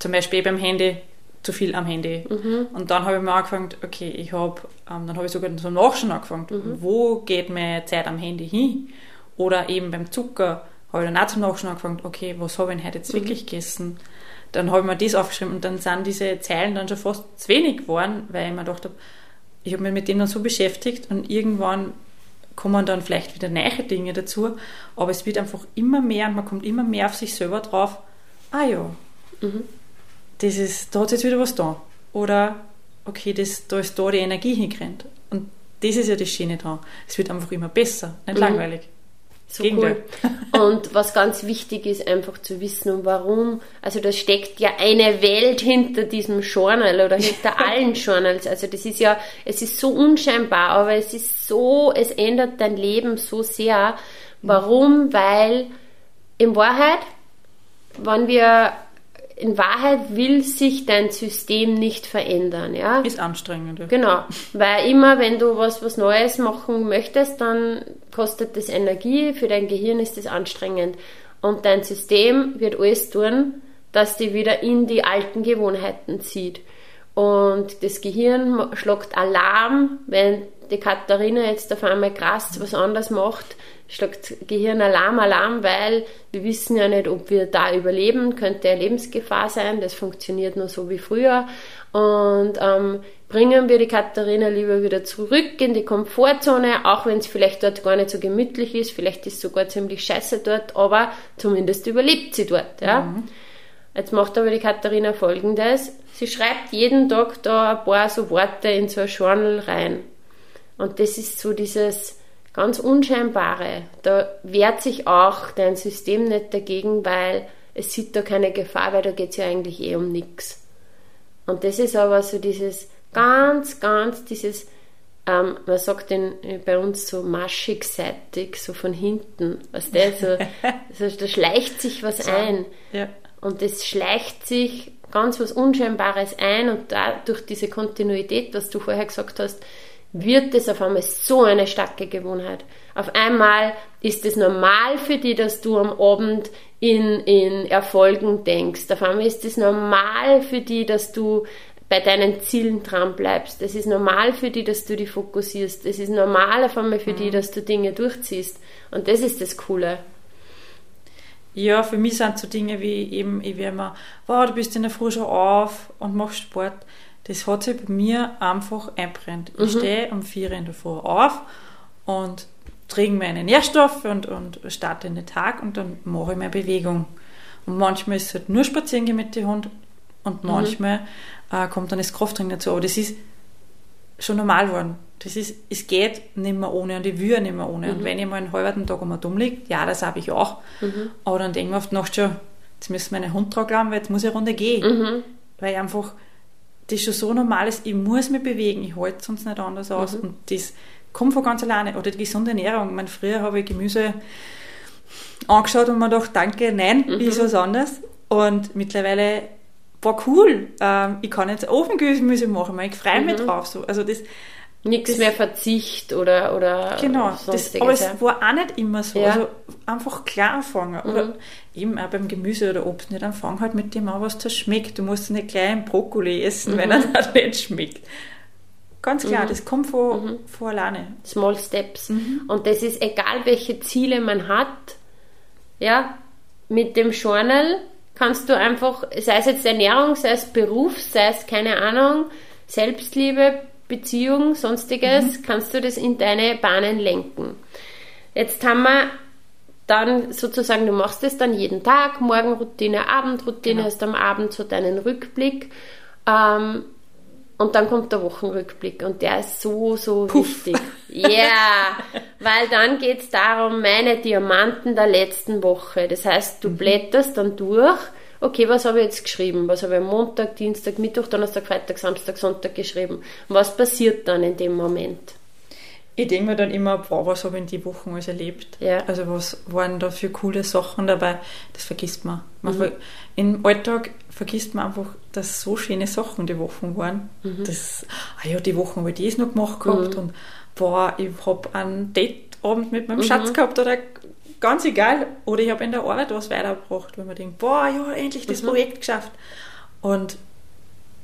zum Beispiel beim Handy, zu viel am Handy. Mhm. Und dann habe ich mir angefangen, okay, ich habe, ähm, dann habe ich sogar so Nachschauen angefangen, mhm. wo geht meine Zeit am Handy hin? Oder eben beim Zucker habe ich dann auch zum Nachschauen angefangen, okay, was habe ich denn heute jetzt mhm. wirklich gegessen? dann habe ich mir das aufgeschrieben und dann sind diese Zeilen dann schon fast zu wenig geworden, weil ich mir gedacht habe, ich habe mich mit dem dann so beschäftigt und irgendwann kommen dann vielleicht wieder neue Dinge dazu, aber es wird einfach immer mehr und man kommt immer mehr auf sich selber drauf, ah ja, mhm. das ist, da hat jetzt wieder was da. Oder, okay, das, da ist da die Energie hingerannt. Und das ist ja das Schöne dran. Es wird einfach immer besser, nicht mhm. langweilig. So cool. Und was ganz wichtig ist, einfach zu wissen, warum. Also da steckt ja eine Welt hinter diesem Journal oder hinter *laughs* allen Journals. Also das ist ja, es ist so unscheinbar, aber es ist so, es ändert dein Leben so sehr. Warum? Weil in Wahrheit, wenn wir in Wahrheit will sich dein System nicht verändern, ja. Ist anstrengend. Ja. Genau, weil immer, wenn du was, was Neues machen möchtest, dann kostet das Energie, für dein Gehirn ist das anstrengend. Und dein System wird alles tun, dass die wieder in die alten Gewohnheiten zieht. Und das Gehirn schlägt Alarm, wenn die Katharina jetzt auf einmal krass was anderes macht, schlägt Gehirn Alarm, Alarm, weil wir wissen ja nicht, ob wir da überleben, könnte eine Lebensgefahr sein, das funktioniert nur so wie früher. Und ähm, bringen wir die Katharina lieber wieder zurück in die Komfortzone, auch wenn es vielleicht dort gar nicht so gemütlich ist, vielleicht ist es sogar ziemlich scheiße dort, aber zumindest überlebt sie dort. Ja? Mhm. Jetzt macht aber die Katharina folgendes, sie schreibt jeden Tag da ein paar so Worte in so ein Journal rein. Und das ist so dieses, ganz Unscheinbare. Da wehrt sich auch dein System nicht dagegen, weil es sieht da keine Gefahr, weil da geht es ja eigentlich eh um nichts. Und das ist aber so dieses ganz, ganz, dieses, ähm, man sagt den, bei uns so maschig-seitig, so von hinten. Was der so, *laughs* so, da schleicht sich was so, ein. Ja. Und das schleicht sich ganz was Unscheinbares ein und da durch diese Kontinuität, was du vorher gesagt hast, wird es auf einmal so eine starke Gewohnheit. Auf einmal ist es normal für dich, dass du am Abend in, in Erfolgen denkst. Auf einmal ist es normal für dich, dass du bei deinen Zielen dran bleibst. Es ist normal für dich, dass du dich fokussierst. Es ist normal auf einmal für mhm. dich, dass du Dinge durchziehst. Und das ist das Coole. Ja, für mich sind so Dinge wie eben, ich wäre immer, wow, du bist in der Früh schon auf und machst Sport das hat sich bei mir einfach einbrennt. Ich mhm. stehe um vier in der Früh auf und trinke meine Nährstoffe und, und starte in den Tag und dann mache ich meine Bewegung. Und manchmal ist es halt nur spazieren gehen mit dem Hund und mhm. manchmal mhm. äh, kommt dann das Krafttraining dazu. Aber das ist schon normal geworden. Das ist, es geht nicht mehr ohne und ich will nicht mehr ohne. Mhm. Und wenn ich mal einen halben Tag einmal dumm liege, ja, das habe ich auch. Mhm. Aber dann denke ich mir oft noch schon, jetzt müssen meine Hund tragen, weil jetzt muss ich eine Runde gehen. Mhm. Weil ich einfach das schon so normal ist, ich muss mich bewegen, ich halte sonst nicht anders aus. Mhm. Und das kommt von ganz alleine. Oder die gesunde Ernährung. Ich meine, früher habe ich Gemüse angeschaut und mir gedacht, danke, nein, mhm. ist was anderes. Und mittlerweile war cool. Ähm, ich kann jetzt Ofengemüse machen, ich freue mich mhm. drauf. So. Also das, Nichts mehr Verzicht oder, oder Genau, das, aber es war auch nicht immer so. Ja. Also einfach klar anfangen. Mhm. Eben auch beim Gemüse oder Obst nicht anfangen halt mit dem an, was das schmeckt. Du musst nicht gleich einen Brokkoli essen, mhm. wenn er *laughs* nicht schmeckt. Ganz klar, das kommt von, von alleine. Small Steps. Und das ist egal, welche Ziele man hat, ja, mit dem Journal kannst du einfach, sei es jetzt Ernährung, sei es Beruf, sei es keine Ahnung, Selbstliebe, Beziehung, sonstiges, kannst du das in deine Bahnen lenken. Jetzt haben wir dann sozusagen, du machst es dann jeden Tag, Morgenroutine, Abendroutine, Genau. hast am Abend so deinen Rückblick. Ähm, und dann kommt der Wochenrückblick und der ist so, so wichtig. Ja, weil dann geht's darum, meine Diamanten der letzten Woche. Das heißt, du blätterst dann durch, okay, was habe ich jetzt geschrieben? Was habe ich am Montag, Dienstag, Mittwoch, Donnerstag, Freitag, Samstag, Sonntag geschrieben? Was passiert dann in dem Moment? Ich denke mir dann immer, boah, was habe ich in die Wochen alles erlebt? Ja. Also was waren da für coole Sachen dabei? Das vergisst man. man Mhm. ver Im Alltag vergisst man einfach, dass so schöne Sachen die Wochen waren. Mhm. Das, ah ja, die Wochen habe ich das noch gemacht gehabt und boah, ich habe einen Dateabend mit Mhm. meinem Schatz gehabt oder ganz egal. Oder ich habe in der Arbeit was weitergebracht, wenn man denkt, boah, ja, endlich das Mhm. Projekt geschafft. Und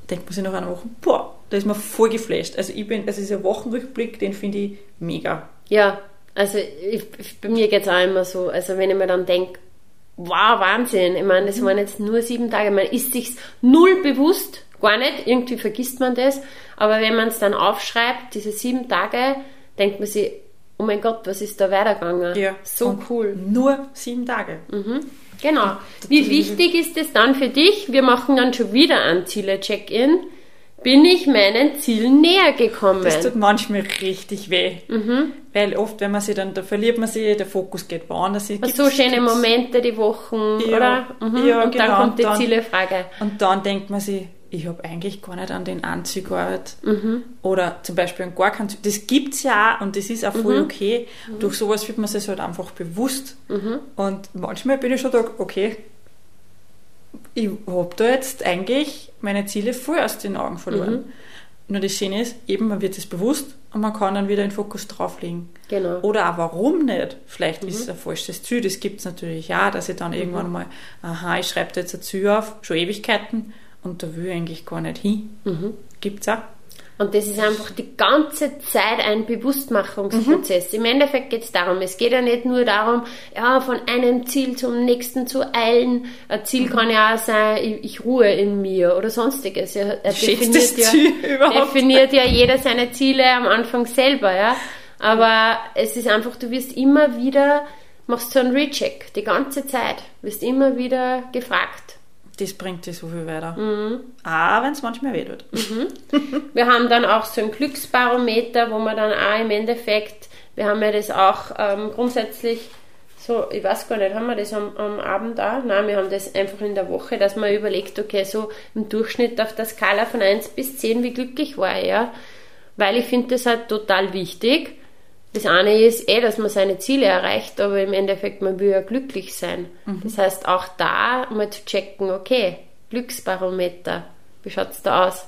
denkt man sich nach einer Woche, boah, da ist man voll geflasht. Also ich bin, also dieser Wochenrückblick, den finde ich mega. Ja, also ich, bei mir geht's auch immer so. Also wenn ich mir dann denke, wow, Wahnsinn. Ich meine, das waren jetzt nur sieben Tage. Man ist sich null bewusst, gar nicht. Irgendwie vergisst man das. Aber wenn man es dann aufschreibt, diese sieben Tage, denkt man sich, oh mein Gott, was ist da weitergegangen? So Und cool. Nur sieben Tage. Genau. Wie wichtig ist es dann für dich? Wir machen dann schon wieder ein Ziele-Check-In. Bin ich meinen Zielen näher gekommen? Das tut manchmal richtig weh. Mhm. Weil oft, wenn man sich dann, da verliert man sich, der Fokus geht woanders. hin. so schöne gibt's- Momente, die Wochen, Ja, oder? Mhm. ja, und genau. dann kommt die dann- Zielefrage. Und dann denkt man sich, ich habe eigentlich gar nicht an den Anzug gearbeitet. Mhm. Oder zum Beispiel an gar keinen Anzug. Das gibt es ja auch und das ist auch voll Mhm. okay. Durch sowas wird man sich halt einfach bewusst. Und manchmal bin ich schon da, okay, ich habe da jetzt eigentlich meine Ziele voll aus den Augen verloren. Mhm. Nur das Schöne ist, eben, man wird es bewusst und man kann dann wieder den Fokus drauflegen. Genau. Oder auch warum nicht? Vielleicht Mhm. ist es ein falsches Ziel, das gibt es natürlich ja, dass ich dann irgendwann mal, aha, ich schreibe da jetzt ein Ziel auf, schon Ewigkeiten und da will ich eigentlich gar nicht hin. Mhm. Gibt's auch. Und das ist einfach die ganze Zeit ein Bewusstmachungsprozess. Im Endeffekt geht es darum, es geht ja nicht nur darum, ja, von einem Ziel zum nächsten zu eilen. Ein Ziel kann ja auch sein, ich, ich ruhe in mir oder sonstiges. Ja, er Schätztes ja, definiert ja jeder seine Ziele am Anfang selber, ja. Aber es ist einfach, du wirst immer wieder, machst so einen Recheck, die ganze Zeit, wirst immer wieder gefragt. Das bringt dir so viel weiter. Mhm. Auch wenn es manchmal weh tut. Wir haben dann auch so ein Glücksbarometer, wo man dann auch im Endeffekt, wir haben ja das auch ähm, grundsätzlich so, ich weiß gar nicht, haben wir das am, am Abend auch? Nein, wir haben das einfach in der Woche, dass man überlegt, okay, so im Durchschnitt auf der Skala von 1 bis 10, wie glücklich war ich, ja? Weil ich finde das halt total wichtig. Das eine ist eh, dass man seine Ziele erreicht, aber im Endeffekt, man will ja glücklich sein. Das heißt, auch da mal zu checken, okay, Glücksbarometer, wie schaut's da aus?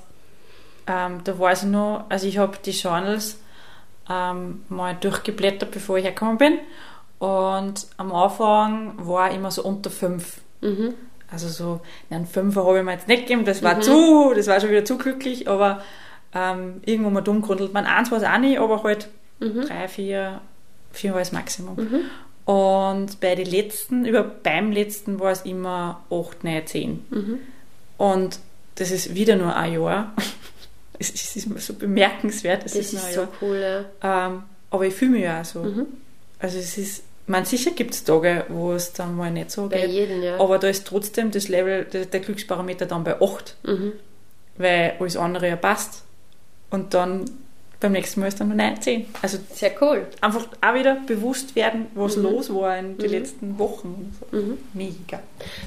Ähm, da weiß ich noch, also ich habe die Journals ähm, mal durchgeblättert, bevor ich hergekommen bin. Und am Anfang war ich immer so unter fünf. Mhm. Also so, nein, Fünfer habe ich mir jetzt nicht gegeben, das war zu, das war schon wieder zu glücklich, aber ähm, irgendwo mal dumm grundelt man. Eins war es auch nicht, aber halt drei, vier, vier war das Maximum. Und bei den letzten, über beim letzten war es immer acht, neun, zehn. Und das ist wieder nur ein Jahr. *laughs* Es ist immer so bemerkenswert. Es Das ist, ist so Jahr. cool, ja. Ähm, aber ich fühle mich ja auch so. Also es ist, man sicher gibt es Tage, wo es dann mal nicht so Bei geht. jedem, ja. Aber da ist trotzdem das Level, der, der Glücksparameter dann bei 8, Mhm. weil alles andere ja passt. Und dann beim nächsten Mal ist dann nur 9, 10. Also Sehr cool. einfach auch wieder bewusst werden, was Mhm. los war in den letzten Wochen. So. Mega.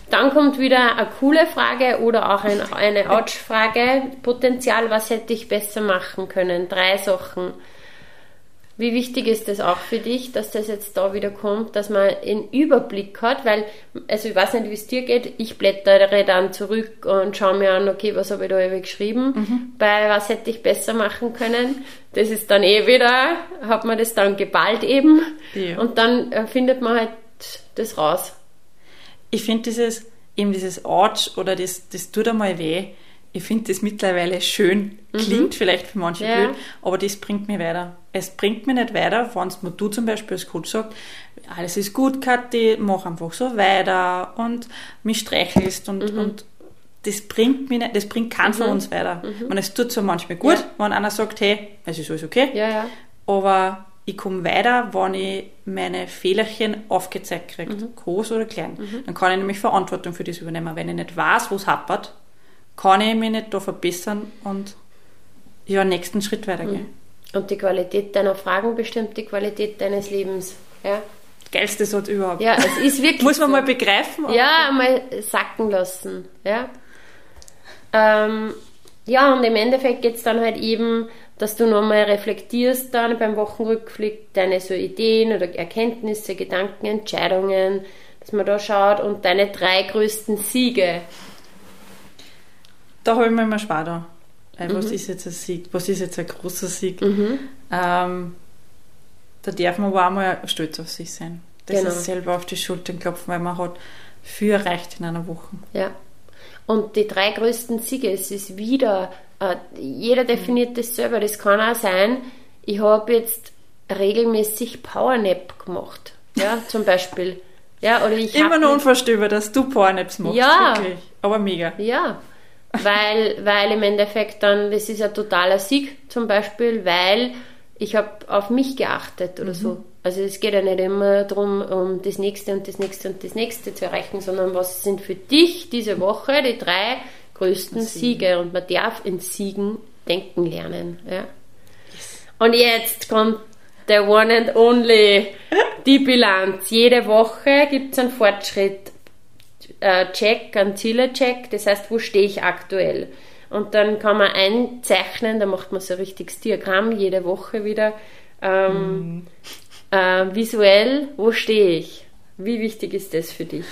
Dann kommt wieder eine coole Frage oder auch ein, eine Ouch-Frage. Potenzial, was hätte ich besser machen können? Drei Sachen. Wie wichtig ist das auch für dich, dass das jetzt da wieder kommt, dass man einen Überblick hat? Weil, also ich weiß nicht, wie es dir geht, ich blättere dann zurück und schaue mir an, okay, was habe ich da eben geschrieben? Bei was hätte ich besser machen können? Das ist dann eh wieder, hat man das dann geballt eben Ja. und dann äh, findet man halt das raus. Ich finde dieses, eben dieses Arch oder das, das tut einmal weh, ich finde das mittlerweile schön, klingt vielleicht für manche Ja. blöd, aber das bringt mich weiter. Es bringt mich nicht weiter, wenn mir du zum Beispiel als Coach sagst, alles ist gut, Kathi, mach einfach so weiter und mich streichelst und, und das bringt mich nicht, das bringt keinen von uns weiter. Und es tut so manchmal gut, Ja. wenn einer sagt, hey, es ist alles okay, Ja, ja. aber ich komme weiter, wenn ich meine Fehlerchen aufgezeigt kriege, groß oder klein. Dann kann ich nämlich Verantwortung für das übernehmen. Wenn ich nicht weiß, wo es hapert, kann ich mich nicht da verbessern und ja, nächsten Schritt weitergehen. Und die Qualität deiner Fragen bestimmt die Qualität deines Lebens. Ja, Geilste Satz überhaupt. ja es ist wirklich *laughs* Muss man so. mal begreifen. Ja, mal sacken lassen. Ja, ähm, ja und im Endeffekt geht es dann halt eben, dass du nochmal reflektierst dann beim Wochenrückblick deine so Ideen oder Erkenntnisse, Gedanken, Entscheidungen, dass man da schaut und deine drei größten Siege. Da habe ich mir immer schwer da. Weil Mhm. Was ist jetzt ein Sieg? Was ist jetzt ein großer Sieg? Ähm, da darf man auch mal stolz auf sich sein. Das Genau. ist selber auf die Schultern klopfen, weil man hat viel erreicht in einer Woche. Ja. Und die drei größten Siege, es ist wieder, äh, jeder definiert das selber. Das kann auch sein, ich habe jetzt regelmäßig Powernap gemacht. Ja, *laughs* zum Beispiel. Ja, oder ich Immer mich- unvorstellbar, dass du Pornaps machst. Ja. Wirklich. Aber mega. Ja, weil, weil im Endeffekt dann, das ist ein totaler Sieg zum Beispiel, weil ich habe auf mich geachtet oder so. Also es geht ja nicht immer darum, um das nächste und das nächste und das nächste zu erreichen, sondern was sind für dich diese Woche die drei größten Siege und man darf in Siegen denken lernen. Ja. Und jetzt kommt der One and Only, die Bilanz. Jede Woche gibt es einen Fortschritt äh, Check, einen Ziele-Check, das heißt, wo stehe ich aktuell? Und dann kann man einzeichnen, da macht man so ein richtiges Diagramm jede Woche wieder. Ähm, äh, visuell, wo stehe ich? Wie wichtig ist das für dich?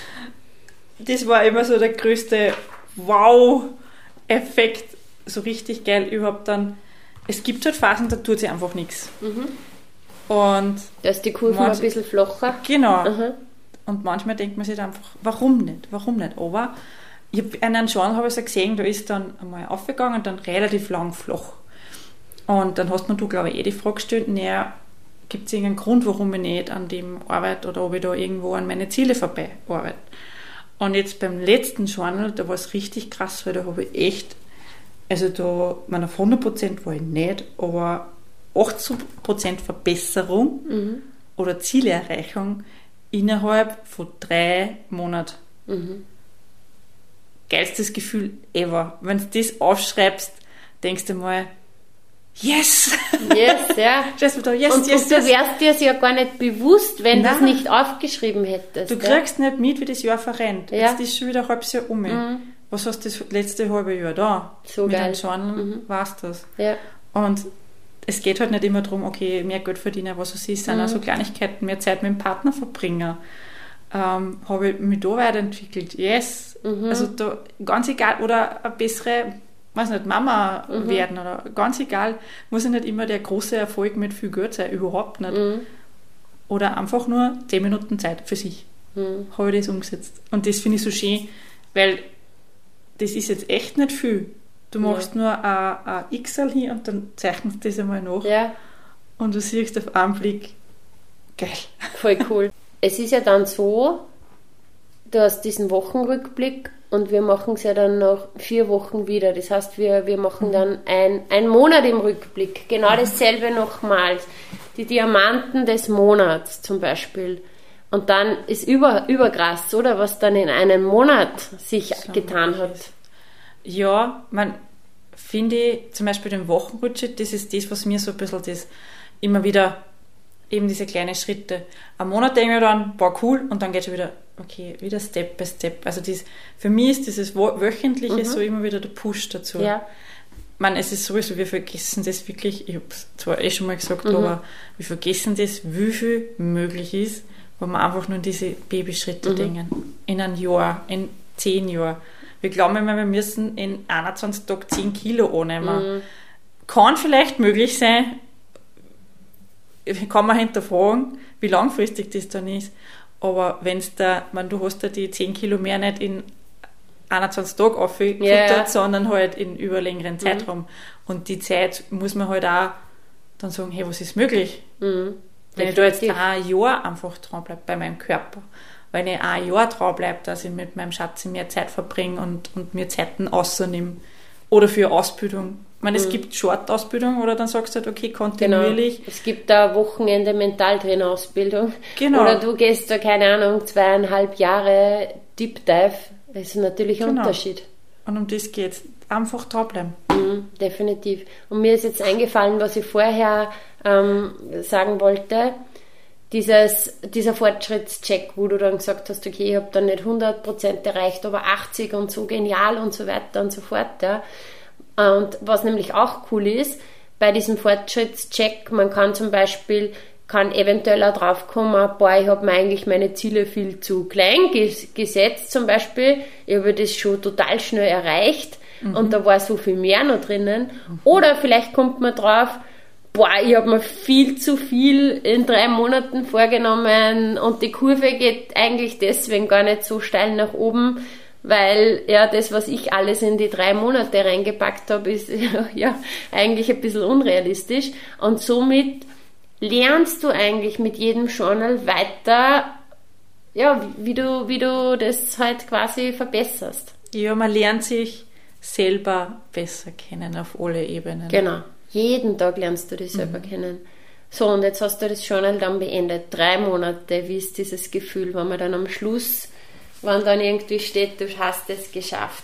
Das war immer so der größte Wow-Effekt. So richtig geil überhaupt dann. Es gibt halt Phasen, da tut sich einfach nichts. Und Da ist die Kurve ein bisschen flacher. genau. Aha. Und manchmal denkt man sich dann einfach, warum nicht? Warum nicht? Aber ich hab, in einem Genre habe ich so gesehen, da ist dann einmal aufgegangen und dann relativ lang flach. Und dann hast mir du, glaube ich, eh die Frage gestellt, naja, gibt es irgendeinen Grund, warum ich nicht an dem arbeite oder ob ich da irgendwo an meine Ziele vorbei arbeite? Und jetzt beim letzten Journal, da war es richtig krass, weil da habe ich echt, also da, man auf 100% war ich nicht, aber 80% Verbesserung oder Zielerreichung innerhalb von drei Monaten. Geilstes Gefühl ever. Wenn du das aufschreibst, denkst du mal, yes! Yes, ja. *laughs* Da, yes, Und, yes, und du wärst dir es ja gar nicht bewusst, wenn du es nicht aufgeschrieben hättest. Du ja. kriegst nicht mit, wie das Jahr verrennt. Ja. Mhm. Jetzt ist schon wieder ein halbes Jahr um. Was hast du das letzte halbe Jahr da? So Mit geil. Mhm. einem Journal warst das. Ja. Und es geht halt nicht immer darum, okay, mehr Geld verdienen, was es ist, Mhm. sondern so Kleinigkeiten, mehr Zeit mit dem Partner verbringen. Ähm, habe ich mich da weiterentwickelt? Yes. Mhm. Also da, ganz egal, oder eine bessere, weiß nicht, Mama Mhm. werden oder ganz egal, muss ja nicht immer der große Erfolg mit viel Geld sein, überhaupt nicht. Mhm. Oder einfach nur 10 Minuten Zeit für sich. Mhm. Habe ich das umgesetzt. Und das finde ich so schön, weil das ist jetzt echt nicht viel. Du machst nur ein, ein Xl hin und dann zeichnest du das einmal nach ja. und du siehst auf einen Blick, geil. Voll *laughs* cool. es ist ja dann so, du hast diesen Wochenrückblick und wir machen es ja dann nach vier Wochen wieder. Das heißt, wir, wir machen dann ein, ein Monat im Rückblick. Genau dasselbe nochmals. Die Diamanten des Monats zum Beispiel. Und dann ist über, überkrass, oder? Was dann in einem Monat sich getan hat. Ja, man finde ich zum Beispiel den Wochenrutsche, das ist das, was mir so ein bisschen das immer wieder, eben diese kleinen Schritte. Am Monat denke ich mir dann, boah, cool, und dann geht schon wieder, okay, wieder Step by Step. Also das, für mich ist dieses Wöchentliche so immer wieder der Push dazu. Ja. Man, es ist sowieso, wir vergessen das wirklich, ich habe es zwar eh schon mal gesagt, aber wir vergessen das, wie viel möglich ist, wenn wir einfach nur diese Babyschritte denken. In ein Jahr, in zehn Jahren. Wir glauben immer, wir müssen in 21 Tagen 10 Kilo annehmen. Kann vielleicht möglich sein, kann man hinterfragen, wie langfristig das dann ist. Aber wenn da, man, du hast ja die 10 Kilo mehr nicht in 21 Tage aufgefüttert, Ja. sondern halt in über längeren Zeitraum. Und die Zeit muss man halt auch dann sagen, hey, was ist möglich? Mhm. Wenn ich da jetzt ein Jahr einfach dran bleibe bei meinem Körper, wenn ich ein Jahr dran bleibe, dass ich mit meinem Schatz mehr Zeit verbringe und, und mir Zeiten außernehme oder für Ausbildung. Ich meine, es gibt Short-Ausbildung oder dann sagst du halt, okay, Genau. kontinuierlich. Es gibt da Wochenende Mentaltrainerausbildung. Genau. Oder du gehst da, keine Ahnung, zweieinhalb Jahre Deep Dive. Das ist natürlich ein Genau. Unterschied. Und um das geht Einfach dranbleiben. Mhm, definitiv. Und mir ist jetzt eingefallen, was ich vorher ähm, sagen wollte. Dieses, dieser Fortschrittscheck, wo du dann gesagt hast, okay, ich habe dann nicht 100% erreicht, aber 80 und so genial und so weiter und so fort. Ja. Und was nämlich auch cool ist, bei diesem Fortschrittscheck, man kann zum Beispiel, kann eventuell auch draufkommen, boah, ich habe mir eigentlich meine Ziele viel zu klein ges gesetzt zum Beispiel, ich habe das schon total schnell erreicht und da war so viel mehr noch drinnen. Oder vielleicht kommt man drauf, boah, ich habe mir viel zu viel in drei Monaten vorgenommen und die Kurve geht eigentlich deswegen gar nicht so steil nach oben, weil ja das, was ich alles in die drei Monate reingepackt habe, ist *laughs* ja eigentlich ein bisschen unrealistisch und somit lernst du eigentlich mit jedem Journal weiter, ja, wie, wie du, wie du das halt quasi verbesserst. Ja, man lernt sich selber besser kennen auf alle Ebenen. Genau. Jeden Tag lernst du dich selber kennen. So, und jetzt hast du das Journal dann beendet. Drei Monate. Wie ist dieses Gefühl, wenn man dann am Schluss, wenn dann irgendwie steht, du hast es geschafft?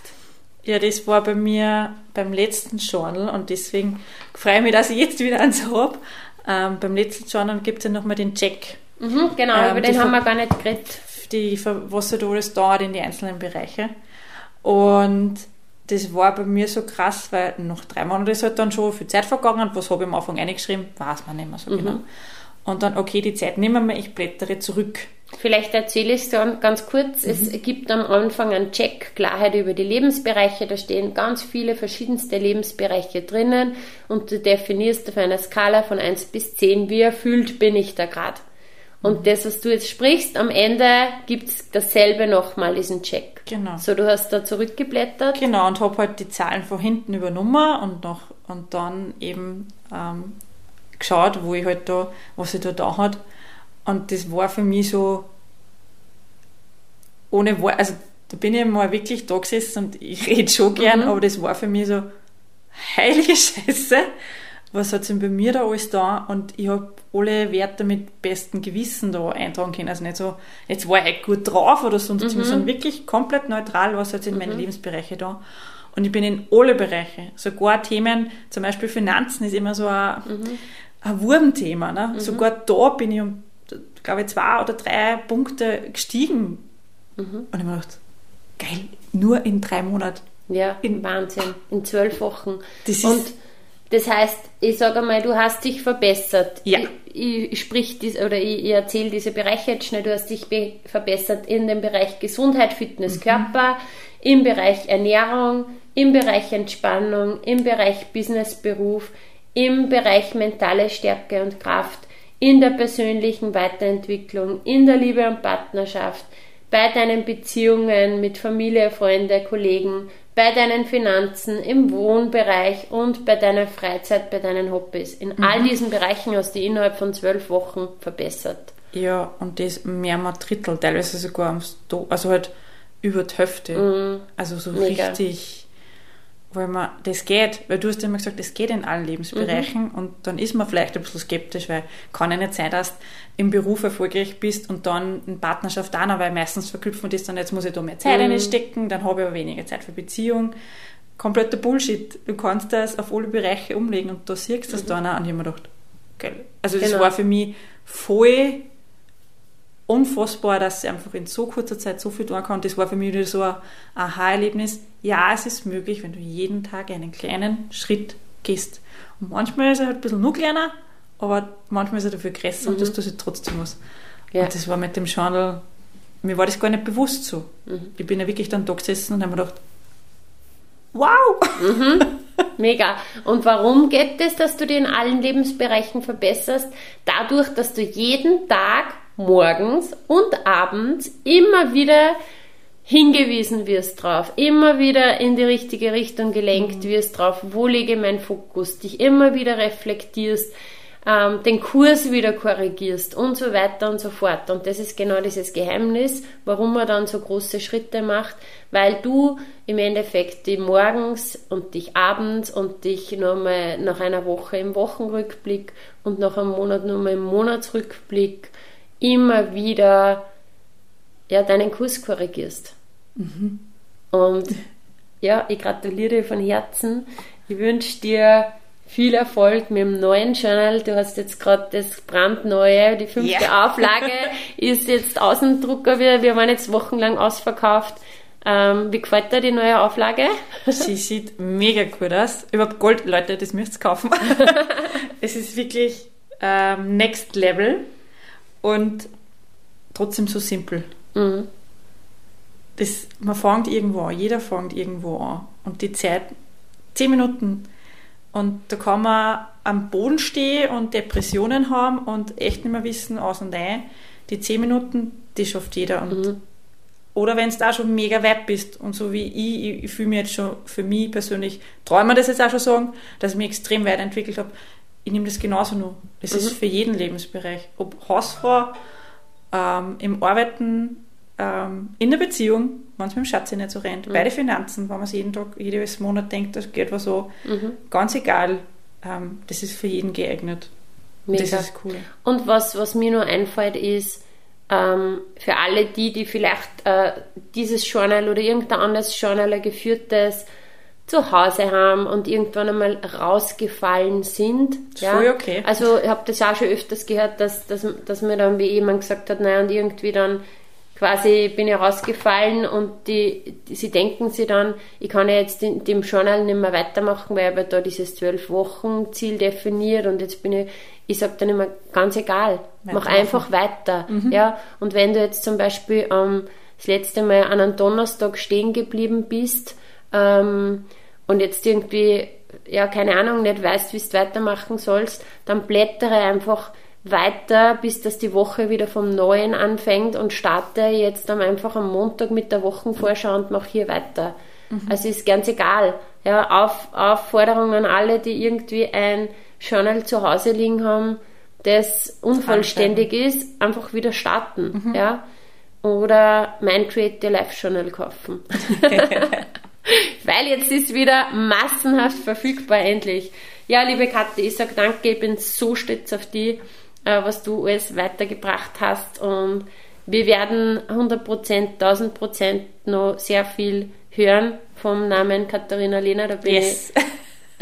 Ja, das war bei mir beim letzten Journal und deswegen freue ich mich, dass ich jetzt wieder eins habe. Ähm, beim letzten Journal gibt es ja nochmal den Check, Mhm, genau, Ähm, über den haben wir gar nicht geredet. die, was halt alles dauert in die einzelnen Bereiche. Und das war bei mir so krass, weil nach drei Monaten ist halt dann schon viel Zeit vergangen. Was habe ich am Anfang eingeschrieben? Weiß man nicht mehr so genau. Und dann, okay, die Zeit nehmen wir ich blättere zurück. Vielleicht erzähle ich es dann ganz kurz. Es gibt am Anfang einen Check, Klarheit über die Lebensbereiche. Da stehen ganz viele verschiedenste Lebensbereiche drinnen und du definierst auf einer Skala von 1 bis 10, wie erfüllt bin ich da gerade. Und das, was du jetzt sprichst, am Ende gibt es dasselbe nochmal, diesen Check. Genau. So, du hast da zurückgeblättert. Genau, und habe halt die Zahlen von hinten übernommen und, noch, und dann eben ähm, geschaut, wo ich halt da, was ich da da hat. Und das war für mich so, ohne Wort, also da bin ich mal wirklich da gesessen und ich *laughs* rede schon gern, aber das war für mich so, heilige Scheiße, was hat denn bei mir da alles da? Und ich habe alle Werte mit bestem Gewissen da eintragen können. Also nicht so, jetzt war ich halt gut drauf oder sonst, sondern wirklich komplett neutral, was hat in meine Lebensbereiche da. Und ich bin in alle Bereiche, sogar Themen, zum Beispiel Finanzen ist immer so ein, ein Wurmthema. Ne? Sogar da bin ich um, glaube ich, zwei oder drei Punkte gestiegen. Und ich mir gedacht, geil, nur in drei Monaten. Ja, In- Wahnsinn. In zwölf Wochen. Das ist- und das heißt, ich sage einmal, du hast dich verbessert. Ja. Ich, ich, ich sprich dies, oder ich, ich erzähle diese Bereiche jetzt schnell. Du hast dich be verbessert in dem Bereich Gesundheit, Fitness, Körper, im Bereich Ernährung, im Bereich Entspannung, im Bereich Business, Beruf, im Bereich mentale Stärke und Kraft, in der persönlichen Weiterentwicklung, in der Liebe und Partnerschaft, bei deinen Beziehungen mit Familie, Freunde, Kollegen, bei deinen Finanzen, im Wohnbereich und bei deiner Freizeit, bei deinen Hobbys. In all diesen Bereichen hast du dich innerhalb von zwölf Wochen verbessert. Ja, und das mehr mal Drittel, teilweise sogar ums Do also halt über die Hälfte. Also so Mega. richtig, weil man, das geht, weil du hast ja immer gesagt, das geht in allen Lebensbereichen und dann ist man vielleicht ein bisschen skeptisch, weil kann ja nicht sein, dass du im Beruf erfolgreich bist und dann in Partnerschaft auch noch, weil meistens verknüpfen das dann, jetzt muss ich da mehr Zeit reinstecken, dann habe ich aber weniger Zeit für Beziehung. Kompletter Bullshit. Du kannst das auf alle Bereiche umlegen und da siehst du das dann auch und ich habe mir gedacht, geil. Also das Genau. war für mich voll unfassbar, dass ich einfach in so kurzer Zeit so viel tun kann. Das war für mich wieder so ein Aha-Erlebnis. Ja, es ist möglich, wenn du jeden Tag einen kleinen Schritt gehst. Und manchmal ist er halt ein bisschen nur kleiner, aber manchmal ist er dafür größer und das sich trotzdem was. Ja. Und das war mit dem Journal, mir war das gar nicht bewusst so. Ich bin ja wirklich dann da gesessen und habe mir gedacht, wow! *laughs* Mega. Und warum geht es, dass du dich in allen Lebensbereichen verbesserst? Dadurch, dass du jeden Tag morgens und abends immer wieder hingewiesen wirst drauf, immer wieder in die richtige Richtung gelenkt mhm. wirst drauf, wo lege mein Fokus, dich immer wieder reflektierst, ähm, den Kurs wieder korrigierst und so weiter und so fort. Und das ist genau dieses Geheimnis, warum man dann so große Schritte macht, weil du im Endeffekt die morgens und dich abends und dich nochmal nach einer Woche im Wochenrückblick und nach einem Monat nochmal im Monatsrückblick immer wieder ja, deinen Kurs korrigierst. Mhm. Und ja, ich gratuliere dir von Herzen. Ich wünsche dir viel Erfolg mit dem neuen Journal. Du hast jetzt gerade das brandneue, die fünfte yeah. Auflage *laughs* ist jetzt Außendrucker. Wir, wir waren jetzt wochenlang ausverkauft. Ähm, wie gefällt dir die neue Auflage? Sie *laughs* sieht mega gut aus. Überhaupt Gold, Leute, das müsst ihr kaufen. *laughs* es ist wirklich ähm, Next Level und trotzdem so simpel. Mhm. Das, man fängt irgendwo an, jeder fängt irgendwo an. Und die Zeit, zehn Minuten und da kann man am Boden stehen und Depressionen haben und echt nicht mehr wissen, aus und ein. Die zehn Minuten, die schafft jeder. Und mhm. Oder wenn du da schon mega weit bist und so wie ich, ich, ich fühle mich jetzt schon für mich persönlich, träume das jetzt auch schon sagen, dass ich mich extrem weit entwickelt habe. Ich nehme das genauso nur. Das mhm. ist für jeden Lebensbereich. Ob Hausfrau, ähm, im Arbeiten, ähm, in der Beziehung, wenn es mit dem Schatz nicht so rennt, mhm. bei den Finanzen, wenn man sich jeden Tag, jedes Monat denkt, das geht was so, mhm. ganz egal, ähm, das ist für jeden geeignet. Mega. Das ist cool. Und was, was mir nur einfällt, ist, ähm, für alle die, die vielleicht äh, dieses Journal oder irgendein anderes Journal, geführtes, zu Hause haben und irgendwann einmal rausgefallen sind. Ja. Voll okay. Also ich habe das auch schon öfters gehört, dass, dass, dass mir dann wie jemand gesagt hat, naja, und irgendwie dann quasi bin ich rausgefallen und die, die, sie denken sich dann, ich kann ja jetzt in dem Journal nicht mehr weitermachen, weil ich habe da dieses zwölf Wochen Ziel definiert und jetzt bin ich, ich sage dann immer, ganz egal, mach einfach weiter. Mhm. Ja, und wenn du jetzt zum Beispiel ähm, das letzte Mal an einem Donnerstag stehen geblieben bist ähm, und jetzt irgendwie, ja, keine Ahnung, nicht weißt, wie du weitermachen sollst, dann blättere einfach weiter, bis dass die Woche wieder vom Neuen anfängt und starte jetzt dann einfach am Montag mit der Wochenvorschau und mache hier weiter. Mhm. Also ist ganz egal. Ja, Auf, Aufforderung an alle, die irgendwie ein Journal zu Hause liegen haben, das unvollständig ist, einfach wieder starten. Mhm. Ja? Oder mein Create Your Life Journal kaufen. *laughs* *laughs* Weil jetzt ist wieder massenhaft verfügbar endlich. Ja, liebe Katja, ich sage danke, ich bin so stolz auf die äh, was du alles weitergebracht hast. Und wir werden 100%, 1000% noch sehr viel hören vom Namen Katharina Lehner. Da bin yes. ich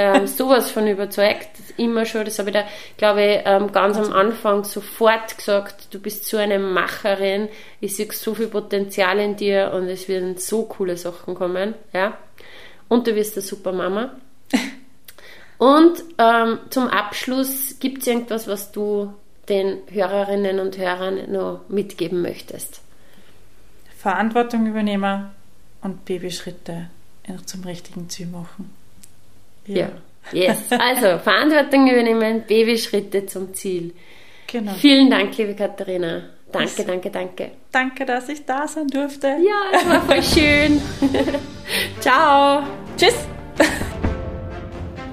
ähm, sowas von überzeugt. Immer schon, das habe ich da, glaube ich, ähm, ganz am Anfang sofort gesagt, du bist so eine Macherin, ich sehe so viel Potenzial in dir und es werden so coole Sachen kommen. Ja? Und du wirst eine super Mama. *laughs* Und ähm, zum Abschluss gibt es irgendwas, was du den Hörerinnen und Hörern noch mitgeben möchtest? Verantwortung übernehmen und Babyschritte zum richtigen Ziel machen. Ja. ja. Yes. Also Verantwortung übernehmen, Babyschritte zum Ziel. Genau. Vielen Dank, liebe Katharina. Danke, danke, danke. Danke, dass ich da sein durfte. Ja, es war voll schön. *laughs* Ciao. Tschüss.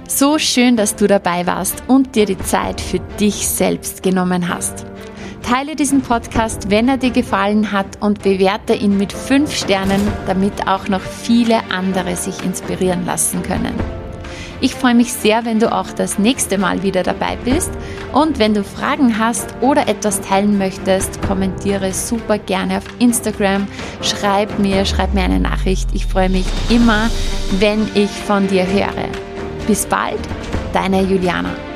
So schön, dass du dabei warst und dir die Zeit für dich selbst genommen hast. Teile diesen Podcast, wenn er dir gefallen hat und bewerte ihn mit 5 Sternen, damit auch noch viele andere sich inspirieren lassen können. Ich freue mich sehr, wenn du auch das nächste Mal wieder dabei bist und wenn du Fragen hast oder etwas teilen möchtest, kommentiere super gerne auf Instagram, schreib mir, schreib mir eine Nachricht. Ich freue mich immer, wenn ich von dir höre. Bis bald, deine Juliana.